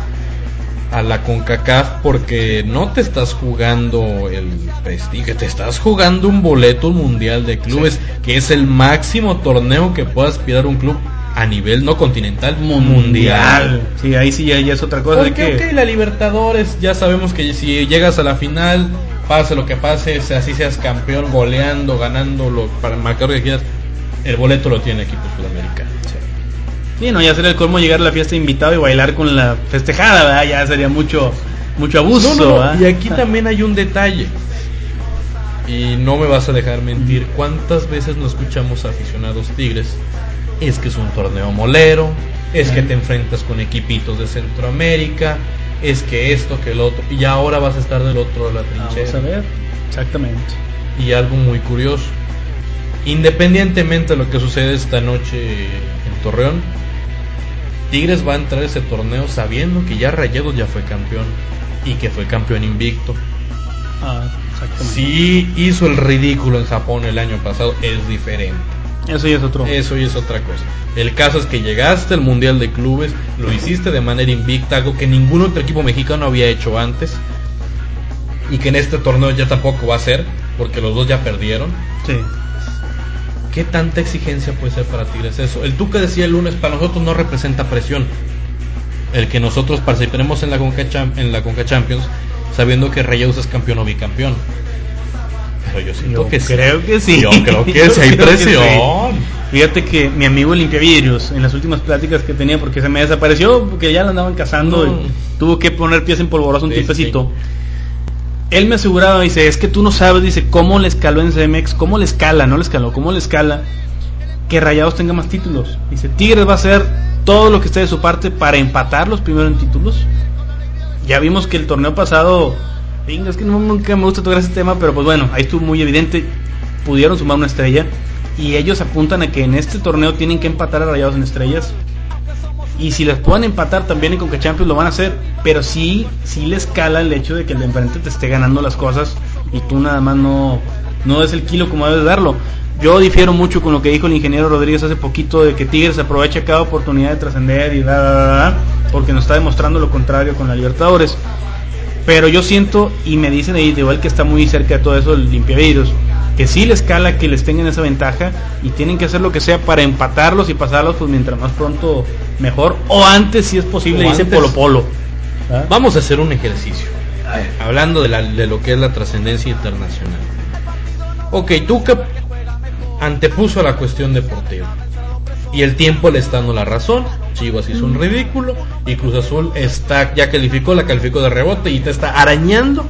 a la CONCACAF porque no te estás jugando el prestigio, te estás jugando un boleto mundial de clubes, que es el máximo torneo que pueda aspirar un club a nivel no continental, mundial. Sí, ahí sí ya, ya es otra cosa. de que, ok, la Libertadores, ya sabemos que si llegas a la final, pase lo que pase, así seas campeón, goleando, ganándolo, para marcar lo que quieras, el boleto lo tiene el equipo sudamericano. Sí, no, ya sería el colmo llegar a la fiesta invitado y bailar con la festejada, ¿verdad? Ya sería mucho, mucho abuso. No, no, no, ¿verdad? Y aquí también hay un detalle. Y no me vas a dejar mentir. ¿Cuántas veces no escuchamos a aficionados tigres? Es que es un torneo molero. Es que te enfrentas con equipitos de Centroamérica. Es que esto, que el otro. Y ahora vas a estar del otro de la Vamos a ver. Exactamente. Y algo muy curioso. Independientemente de lo que sucede esta noche en Torreón, Tigres va a entrar a ese torneo sabiendo que ya Rayados ya fue campeón y que fue campeón invicto. Ah, exactamente. Si hizo el ridículo en Japón el año pasado, es diferente. Eso ya es otro. Eso ya es otra cosa. El caso es que llegaste al Mundial de Clubes, lo hiciste de manera invicta, algo que ningún otro equipo mexicano había hecho antes. Y que en este torneo ya tampoco va a ser, porque los dos ya perdieron. Sí. ¿Qué tanta exigencia puede ser para Tigres eso? El Tuca decía el lunes, para nosotros no representa presión. El que nosotros participemos en la Conca, Cham- en la Conca Champions sabiendo que Rayados es campeón o bicampeón. Pero yo siento Yo que sí. creo que sí. Yo creo que sí hay que presión. sí. Fíjate que mi amigo limpiavidrios, en las últimas pláticas que tenía, porque se me desapareció, porque ya lo andaban cazando No. y tuvo que poner pies en polvorosa un Sí, tiempecito. Él me aseguraba, dice, es que tú no sabes, dice, cómo le escaló en CMX, cómo le escala, no le escaló, cómo le escala que Rayados tenga más títulos. Dice, Tigres va a hacer todo lo que esté de su parte para empatarlos primero en títulos. Ya vimos que el torneo pasado, venga, es que no, nunca me gusta tocar ese tema, pero pues bueno, ahí estuvo muy evidente, pudieron sumar una estrella y ellos apuntan a que en este torneo tienen que empatar a Rayados en estrellas. Y si les pueden empatar también en Conca Champions lo van a hacer, pero sí, sí les cala el hecho de que el de enfrente te esté ganando las cosas y tú nada más no, no des el kilo como debes darlo. Yo difiero mucho con lo que dijo el ingeniero Rodríguez hace poquito de que Tigres aprovecha cada oportunidad de trascender y da, da, da, da, porque nos está demostrando lo contrario con la Libertadores. Pero yo siento, y me dicen ahí, de igual que está muy cerca de todo eso el limpiavidrios, que sí les cala que les tengan esa ventaja y tienen que hacer lo que sea para empatarlos y pasarlos, pues mientras más pronto mejor, o antes si es posible, dice. Polo Polo. ¿Ah? Vamos a hacer un ejercicio. Hablando de, la- de lo que es la trascendencia internacional. Ok, Tuca antepuso la cuestión deportiva. Y el tiempo le está dando la razón. Chivas hizo un ridículo. Y Cruz Azul está, ya calificó, la calificó de rebote y te está arañando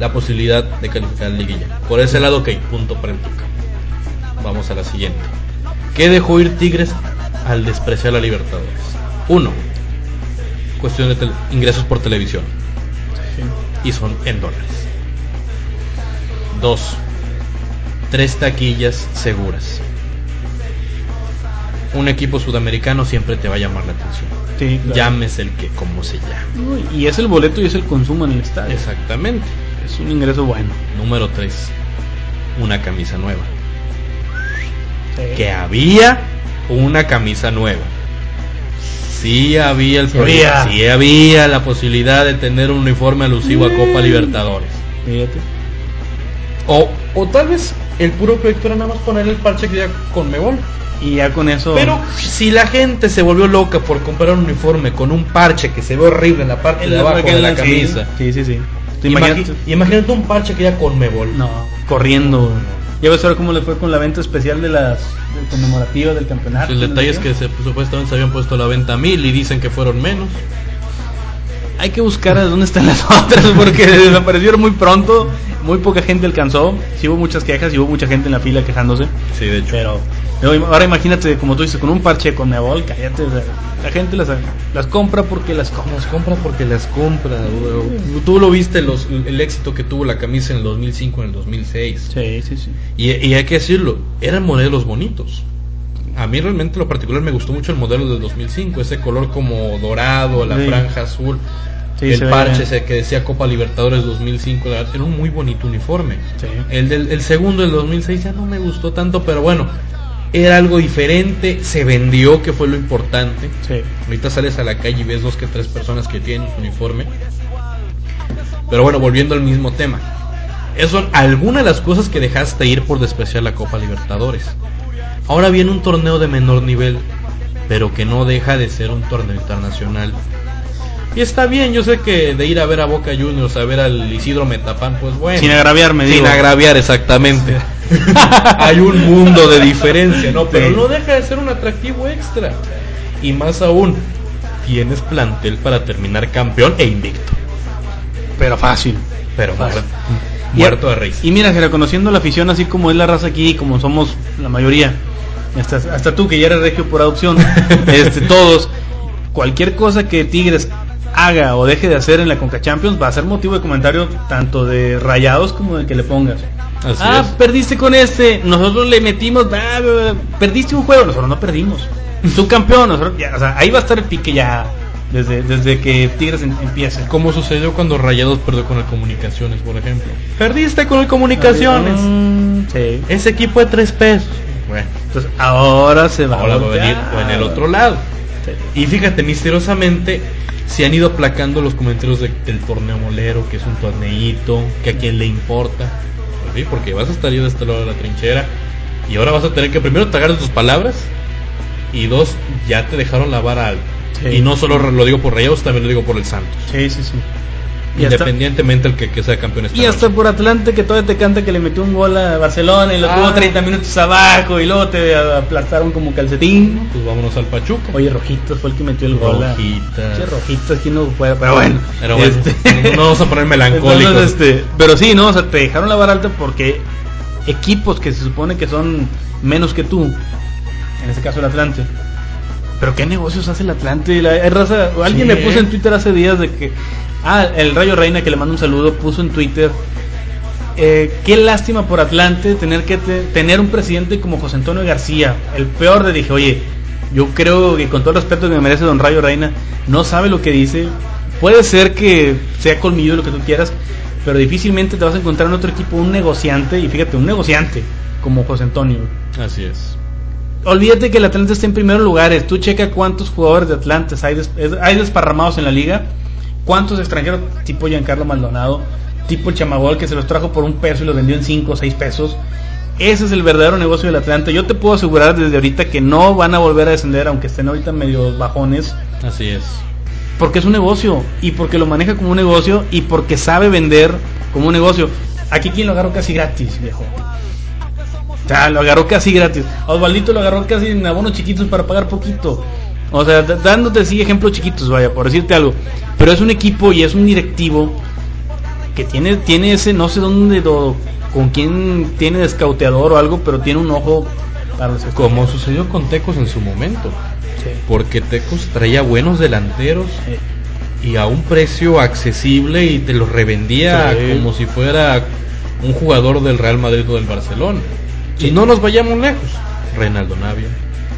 la posibilidad de calificar la liguilla. Por ese lado, ok, punto para el Tuca. Vamos a la siguiente. ¿Qué dejó ir Tigres al despreciar la Libertadores? Uno, cuestión de ingresos por televisión. Y son en dólares. Dos, tres taquillas seguras. Un equipo sudamericano siempre te va a llamar la atención. Sí, claro. Llames el que, como se llame. No, Y es el boleto y es el consumo en el estadio. Exactamente. Es un ingreso bueno. Número tres, una camisa nueva. Sí. que había una camisa nueva. Sí había el Sí había. sí había la posibilidad de tener un uniforme alusivo a Copa Libertadores. Fíjate. O, o tal vez el puro proyecto era nada más poner el parche que ya con Mebol. Y ya con eso. Pero si la gente se volvió loca por comprar un uniforme con un parche que se ve horrible en la parte de abajo de la camisa. Sí, sí, sí. Imagínate- imagínate un parche que ya con Mebol. No, corriendo. Ya ves ahora cómo le fue con la venta especial de las conmemorativas del campeonato. El detalle es que se, supuestamente se habían puesto a la venta mil y dicen que fueron menos. Hay que buscar a dónde están las otras porque desaparecieron muy pronto. muy poca gente alcanzó. Sí hubo muchas quejas y hubo mucha gente en la fila quejándose. Sí, de hecho. Pero pero ahora imagínate, como tú dices, con un parche con Nebol, cállate. o sea, la gente las, las compra porque las compra. Las compra porque las compra. güey. Tú lo viste los, el éxito que tuvo la camisa en el 2005, en el 2006. Sí, sí, sí. Y, y hay que decirlo, eran modelos bonitos. A mí realmente en lo particular me gustó mucho el modelo del 2005, ese color como dorado, la Sí. franja azul, Sí, el parche ese que decía Copa Libertadores 2005, la verdad, era un muy bonito uniforme. Sí. El del el segundo del 2006 ya no me gustó tanto, pero bueno, era algo diferente, se vendió que fue lo importante. Ahorita sales a la calle y ves dos que tres personas que tienen su uniforme. Pero bueno, volviendo al mismo tema. Esas son algunas de las cosas que dejaste ir por despreciar la Copa Libertadores. Ahora viene un torneo de menor nivel, pero que no deja de ser un torneo internacional. Y está bien, yo sé que de ir a ver a Boca Juniors, a ver al Isidro Metapán, pues bueno. Sin agraviarme, Sin digo. agraviar, exactamente. Hay un mundo de diferencia, ¿no? Pero Sí. no deja de ser un atractivo extra. Y más aún, tienes plantel para terminar campeón e invicto. Pero fácil. Pero Fácil. muerto, de risa. Y mira, que reconociendo la afición así como es la raza aquí, como somos la mayoría, hasta, hasta tú que ya eres regio por adopción, este, todos, cualquier cosa que Tigres haga o deje de hacer en la Conca Champions va a ser motivo de comentario tanto de rayados como de que le pongas. Así ah, es. perdiste con este, nosotros le metimos, ah, perdiste un juego, nosotros no perdimos. Tú campeón, nosotros, ya, o sea, ahí va a estar el pique ya desde, desde que Tigres em- empiece. Como sucedió cuando Rayados perdió con el Comunicaciones, por ejemplo. Perdiste con el Comunicaciones. Sí. Ese equipo de tres pesos. Entonces ahora se va ahora a va a venir en el otro lado. Sí. Y fíjate, misteriosamente se han ido aplacando los comentarios de- del torneo molero, que es un torneito, que a quién le importa. Pues sí, porque vas a estar yo de este lado de la trinchera y ahora vas a tener que primero tragar tus palabras y dos, ya te dejaron la vara alta. Sí. Y no solo lo digo por Rayados, también lo digo por el Santos. Sí, sí, sí. Y hasta, Independientemente el que, que sea campeón esta y hasta por Atlante que todavía te canta que le metió un gol a Barcelona y lo Ah. tuvo 30 minutos abajo y luego te aplastaron como calcetín. Pues vámonos al Pachuca. Oye, Rojitos fue el que metió el gol. a- Rojitas. Che, Rojitas, ¿quién no puede? Pero bueno. Pero bueno, este- no vamos a poner melancólicos. Entonces, este, pero sí, ¿no? O sea, te dejaron la vara alta porque equipos que se supone que son menos que tú, en este caso el Atlante, pero ¿qué negocios hace el Atlante? La, hay raza- alguien Sí, le puso en Twitter hace días de que, ah, el Rayo Reina que le manda un saludo, puso en Twitter, eh, qué lástima por Atlante tener que te- tener un presidente como José Antonio García, el peor de dije, oye, yo creo que con todo el respeto que me merece don Rayo Reina, no sabe lo que dice, puede ser que sea colmillo lo que tú quieras, pero difícilmente te vas a encontrar en otro equipo un negociante, y fíjate, un negociante como José Antonio. Así es. Olvídate que el Atlante está en primeros lugares. Tú checa cuántos jugadores de Atlante hay, des- hay desparramados en la liga. Cuántos extranjeros, tipo Giancarlo Maldonado, tipo el Chamagol, que se los trajo por un peso y los vendió en 5 o 6 pesos. Ese es el verdadero negocio del Atlante. Yo te puedo asegurar desde ahorita que no van a volver a descender, aunque estén ahorita medio bajones, Así es. porque es un negocio y porque lo maneja como un negocio y porque sabe vender como un negocio. Aquí quien lo agarró casi gratis, viejo. O sea, lo agarró casi gratis. A Osvaldito lo agarró casi en abonos chiquitos para pagar poquito. O sea, dándote así ejemplos chiquitos, vaya, por decirte algo. Pero es un equipo y es un directivo que tiene, tiene ese, no sé dónde, do- con quién tiene de escauteador o algo, pero tiene un ojo para los Como sucedió con Tecos en su momento. Sí. Porque Tecos traía buenos delanteros Sí. y a un precio accesible y te los revendía Sí. como si fuera un jugador del Real Madrid o del Barcelona. Sí. Y no nos vayamos lejos. Reinaldo Navia,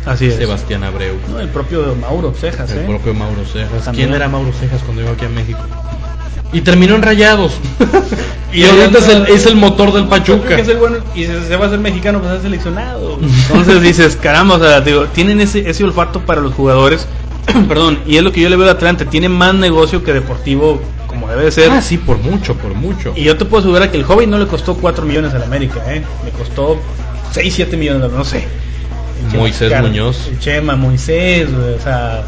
Así es. Sebastián Abreu, No, el propio Mauro Cejas, el ¿eh? propio Mauro Cejas. También. ¿Quién era Mauro Cejas cuando llegó aquí a México? Y terminó en Rayados. y Y ahorita es el, es el motor del Pachuca. Que es el bueno, y se, se va a ser mexicano, pues es seleccionado. Entonces dices, caramba, o sea, digo, tienen ese, ese olfato para los jugadores. Perdón, y es lo que yo le veo a Atlante. Tiene más negocio que deportivo, como debe de ser. Ah, sí, por mucho, por mucho. Y yo te puedo asegurar que el joven no le costó 4 millones al América, ¿eh? Le costó 6, 7 millones, no sé. Moisés Car- Muñoz. Chema, Moisés, güey, o sea.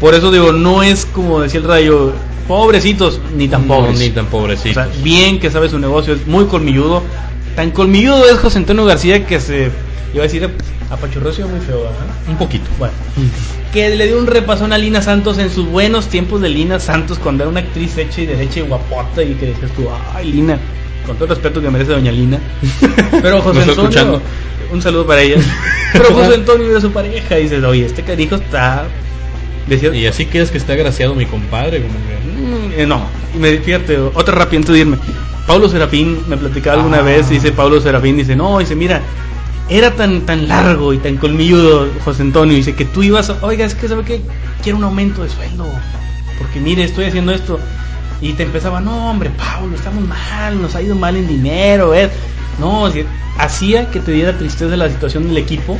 Por eso digo, no es como decía el rayo, pobrecitos, ni tan No, pobres. ni tan O pobrecito. sea, bien que sabe su negocio, es muy colmilludo. Tan colmilludo es José Antonio García que se iba a decir oye muy feo, ¿verdad? un poquito. Bueno, que le dio un repasón a Lina Santos en sus buenos tiempos de Lina Santos cuando era una actriz hecha y derecha y guapota y que decías tú, ay Lina, con todo el respeto que merece Doña Lina. Pero José está Antonio, escuchando. un saludo para ella. Pero José Antonio era su pareja. Y dices, oye, este carijo está. Decía, Y así quieres que esté agraciado mi compadre, como que... Mm, eh, no, y me, fíjate, otra rápida antes de irme. Paulo Serafín me platicaba alguna Ah. vez, dice Paulo Serafín, dice, no, dice, mira, era tan tan largo y tan colmilludo José Antonio, dice que tú ibas, oiga, es que sabe que quiero un aumento de sueldo, porque mire, estoy haciendo esto. Y te empezaba, no, hombre, Paulo, estamos mal, nos ha ido mal en dinero, eh. No, hacía que te diera tristeza la situación del equipo.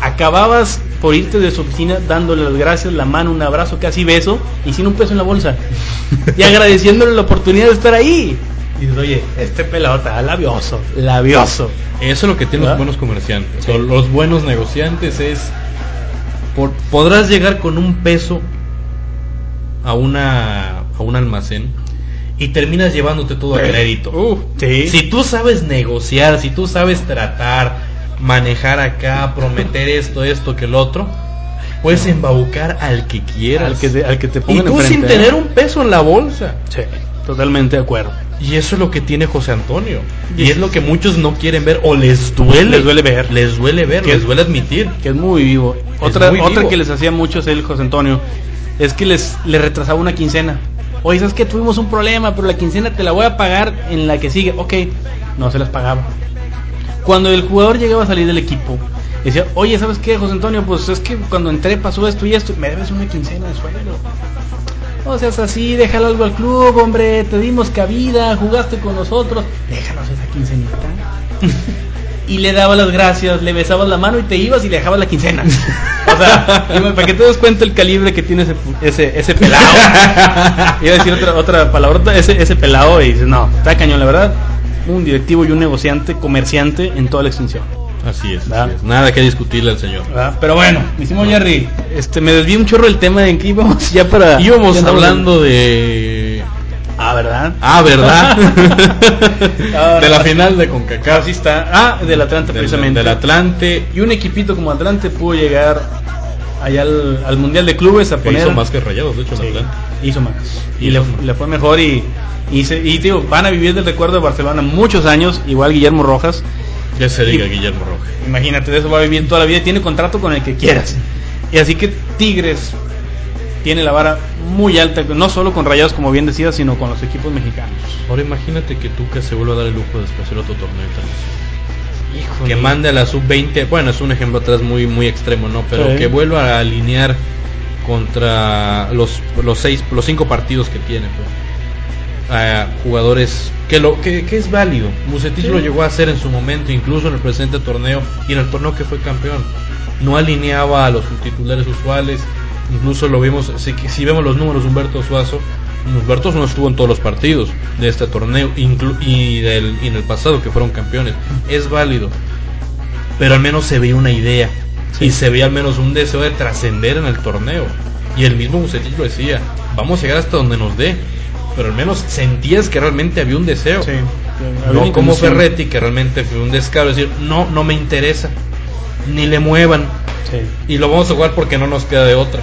Acababas por irte de su oficina dándole las gracias, la mano, un abrazo, casi beso, y sin un peso en la bolsa. y agradeciéndole la oportunidad de estar ahí. Y dices, oye, este pelado está labioso, labioso. Eso es lo que tienen ¿Verdad? los buenos comerciantes. los buenos negociantes es... por- podrás llegar con un peso a, una, a un almacén y terminas llevándote todo a crédito. Uh, sí. Si tú sabes negociar, si tú sabes tratar, manejar acá, prometer esto, esto, que el otro, puedes embaucar al que quieras. al, que te, al que te y pongan tú sin ¿eh? tener un peso en la bolsa. Sí, totalmente de acuerdo. Y eso es lo que tiene José Antonio. Y es lo que muchos no quieren ver o les duele. Les duele ver. Les duele ver, Que- les duele admitir. que es muy vivo. Otra, muy otra vivo. que les hacía mucho es el José Antonio, es que les, les retrasaba una quincena. Oye, ¿sabes que Tuvimos un problema, pero la quincena te la voy a pagar en la que sigue. Ok, no se las pagaba. Cuando el jugador llegaba a salir del equipo, decía, oye, ¿sabes qué, José Antonio? Pues es que cuando entré pasó esto y esto, me debes una quincena de sueldo. No seas así, déjalo algo al club, hombre, te dimos cabida, jugaste con nosotros, déjanos esa quincenita. y le daba las gracias, le besabas la mano y te ibas y le dejabas la quincena. O sea, para que te des cuenta el calibre que tiene ese, ese, ese pelado. Iba a decir otra, otra palabrota, ese, ese pelado y dices, no, está cañón, la verdad. Un directivo y un negociante, comerciante en toda la extensión. Así es, ¿verdad? así es. Nada que discutirle al señor. ¿verdad? Pero bueno, hicimos Jerry, este, me desvié un chorro del tema en que íbamos ya para... Íbamos ya hablando de... Ah, ¿verdad? Ah, ¿verdad? Ah, de la final de CONCACAF. Así está. Ah, del Atlante Del- precisamente. Del Atlante. Y un equipito como Atlante pudo llegar allá al, al Mundial de Clubes a Que poner... hizo más que rayados, de hecho, el Sí, Atlante. hizo más. Y Hizo le, más. le fue mejor y, y, se- y, digo, van a vivir del recuerdo de Barcelona muchos años, igual Guillermo Rojas. Ya se diga Y- Guillermo Rojas. Imagínate, de eso va a vivir toda la vida tiene contrato con el que quieras. Y así que Tigres tiene la vara muy alta, no solo con Rayados, como bien decías, sino con los equipos mexicanos. Ahora imagínate que tú que se vuelva a dar el lujo de después hacer otro torneo internacional. Que mande a la sub-20, bueno, es un ejemplo atrás muy muy extremo, ¿no? Pero Sí. que vuelva a alinear contra los los seis los cinco partidos que tiene, pues. A jugadores que lo que, que es válido. Bucetich Sí. lo llegó a hacer en su momento, incluso en el presente torneo y en el torneo que fue campeón. No alineaba a los titulares usuales, incluso lo vimos, si, si vemos los números de Humberto Suazo, Humberto no estuvo en todos los partidos de este torneo y, del, y en el pasado que fueron campeones. Es válido, pero al menos se veía una idea Sí. y se veía al menos un deseo de trascender en el torneo. Y el mismo Bucetich lo decía, vamos a llegar hasta donde nos dé, pero al menos sentías que realmente había un deseo. Sí. No como. Ferretti, que realmente fue un descaro, decir, no, no me interesa, ni le muevan, Sí. y lo vamos a jugar porque no nos queda de otra.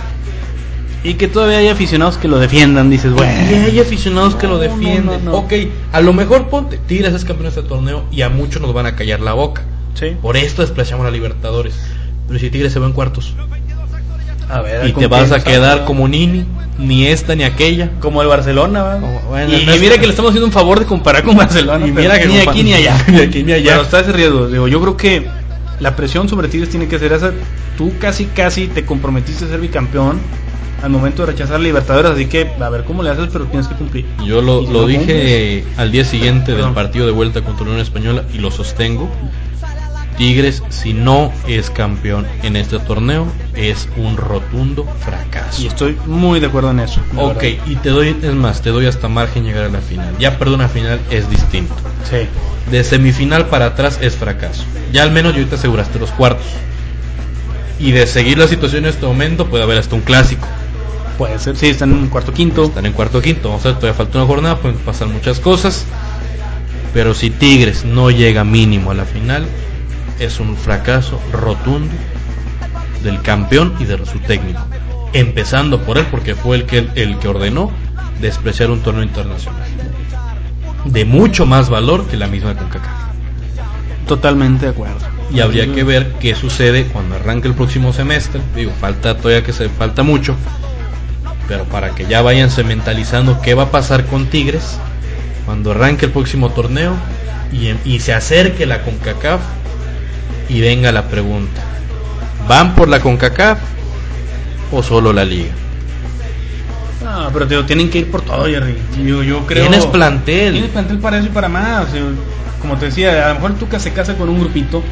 Y que todavía hay aficionados que lo defiendan, dices, bueno. Y hay aficionados que lo defienden. no, no, no. Ok, a lo mejor ponte, Tigres es campeón de este torneo y a muchos nos van a callar la boca. Sí. Por esto desplazamos a Libertadores. Pero si Tigres se va en cuartos A ver, y ¿con te vas a quedar como Nini, ni esta ni aquella. como el Barcelona, ¿va? Como- bueno, y, no y es- mira que le estamos haciendo un favor de comparar con Barcelona. Y pero mira que ni aquí ni allá. ni aquí ni allá. Pero está ese riesgo. Digo, yo creo que la presión sobre Tigres tiene que ser esa. Tú casi, casi te comprometiste a ser bicampeón al momento de rechazar Libertadores, así que a ver cómo le haces, pero tienes que cumplir. Yo lo, lo dije al día siguiente del partido de vuelta contra la Unión Española y lo sostengo. Tigres, si no es campeón en este torneo, es un rotundo fracaso. Y estoy muy de acuerdo en eso. la Ok, verdad. y te doy, es más, te doy hasta margen llegar a la final. Ya perdón, a final es distinto. Sí. De semifinal para atrás es fracaso. Ya al menos yo te aseguraste los cuartos. Y de seguir la situación en este momento puede haber hasta un clásico. Puede ser. Sí, están en cuarto quinto. Están en cuarto quinto. Vamos a ver, todavía falta una jornada, pueden pasar muchas cosas. Pero si Tigres no llega mínimo a la final, es un fracaso rotundo del campeón y de su técnico. Empezando por él, porque fue el que, el que ordenó despreciar un torneo internacional. de mucho más valor que la misma CONCACAF. Totalmente de acuerdo. Y habría que ver qué sucede cuando arranque el próximo semestre. Digo, falta todavía que se falta mucho, pero para que ya vayanse mentalizando qué va a pasar con Tigres cuando arranque el próximo torneo y, y se acerque la CONCACAF y venga la pregunta. ¿Van por la CONCACAF o solo la liga? No, pero tío, tienen que ir por todo, Jerry. Yo, yo creo. Tienes plantel. Tienes plantel para eso y para más. O sea, como te decía, a lo mejor Tuca se casa con un grupito,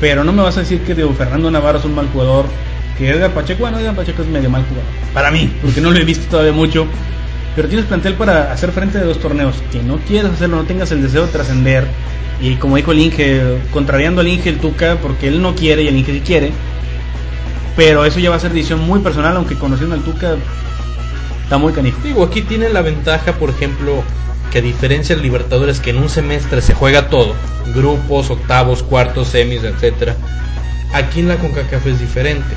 pero no me vas a decir que Diego Fernando Navarro es un mal jugador. Que Edgar Pacheco, bueno, Edgar Pacheco es medio mal jugador. Para mí, porque no lo he visto todavía mucho. Pero tienes plantel para hacer frente de dos torneos. Que no quieres hacerlo, no tengas el deseo de trascender. Y como dijo el Inge, contrariando al Inge el Tuca, porque él no quiere y el Inge sí quiere. Pero eso ya va a ser decisión muy personal, aunque conociendo al Tuca está muy canijo. Digo, aquí tiene la ventaja, por ejemplo, que a diferencia de Libertadores, que en un semestre se juega todo, grupos, octavos, cuartos, semis, etcétera. Aquí en la CONCACAF es diferente.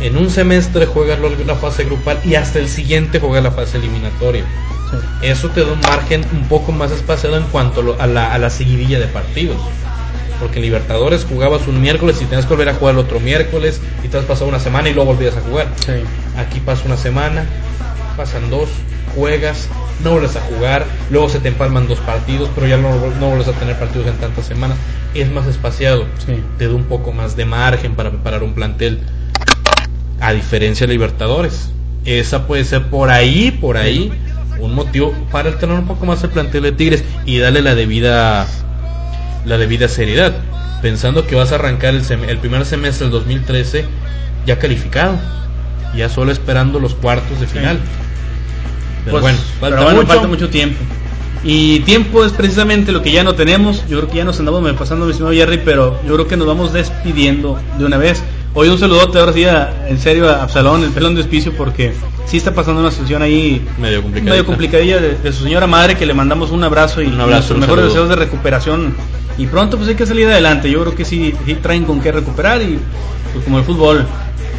En un semestre juegas la fase grupal y hasta el siguiente juegas la fase eliminatoria. Sí. Eso te da un margen un poco más espaciado en cuanto a la, a la seguidilla de partidos. Porque en Libertadores jugabas un miércoles y tenías que volver a jugar el otro miércoles y te has pasado una semana y luego volvías a jugar. Sí. Aquí pasa una semana, pasan dos, juegas, no vuelves a jugar, luego se te empalman dos partidos, pero ya no, no vuelves a tener partidos en tantas semanas. Es más espaciado, Sí. te da un poco más de margen para preparar un plantel. A diferencia de Libertadores, esa puede ser por ahí, por ahí, un motivo para tener un poco más el plantel de Tigres y darle la debida, la debida seriedad. Pensando que vas a arrancar el, sem- el primer semestre del 2013 ya calificado, ya solo esperando los cuartos de final. Pero Pues, bueno, pero falta bueno, mucho. falta mucho tiempo. Y tiempo es precisamente lo que ya no tenemos. Yo creo que ya nos andamos pasando, mi estimado Jerry, pero yo creo que nos vamos despidiendo de una vez. Hoy un saludote, ahora sí, a- en serio, a Absalón, el pelón de hospicio, porque sí está pasando una situación ahí Medio complicadilla de, de su señora madre, que le mandamos un abrazo y Un abrazo, un mejores deseos de recuperación. Y pronto pues hay que salir adelante. Yo creo que sí, sí traen con qué recuperar y pues como el fútbol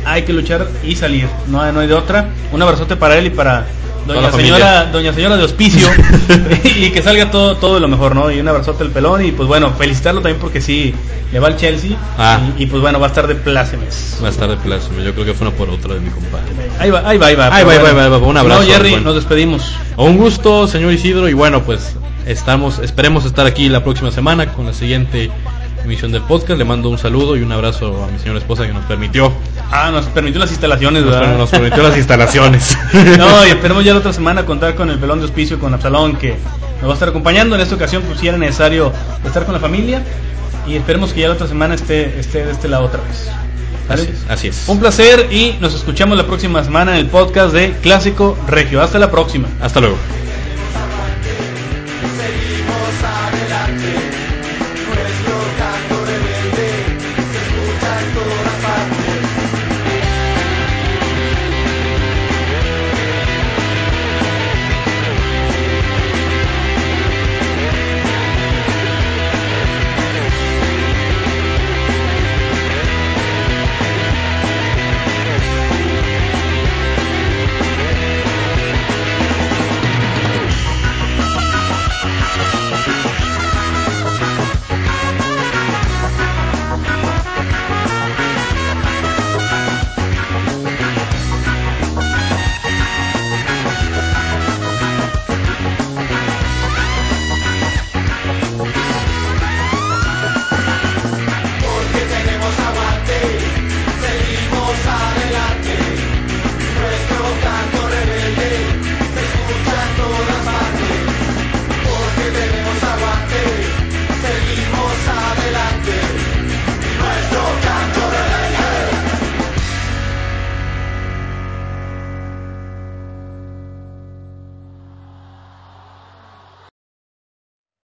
hay que luchar y salir. No, hay- no hay de otra. Un abrazote para él y para doña señora, doña señora de hospicio y que salga todo todo de lo mejor, ¿no? Y un abrazote al pelón y pues bueno, felicitarlo también porque sí le va al Chelsea Ah. y, y, pues bueno, va a estar de plácemes. Más tarde plazo, yo creo que fue una por otra de mi compadre. Ahí va, ahí va, ahí va. Ahí va, ahí va, ahí va, un abrazo, No, Jerry, bueno. nos despedimos. Un gusto, señor Isidro, y bueno, pues estamos, esperemos estar aquí la próxima semana con la siguiente emisión del podcast. Le mando un saludo y un abrazo a mi señora esposa que nos permitió. Ah, nos permitió las instalaciones, ¿verdad? Nos, permitió las instalaciones. no, y esperemos ya la otra semana contar con el pelón de hospicio, con Absalón, que nos va a estar acompañando. En esta ocasión, pues si era necesario estar con la familia. Y esperemos que ya la otra semana esté, esté de este lado otra vez. Así, es. Un placer y nos escuchamos la próxima semana en el podcast de Clásico Regio. Hasta la próxima. Hasta luego.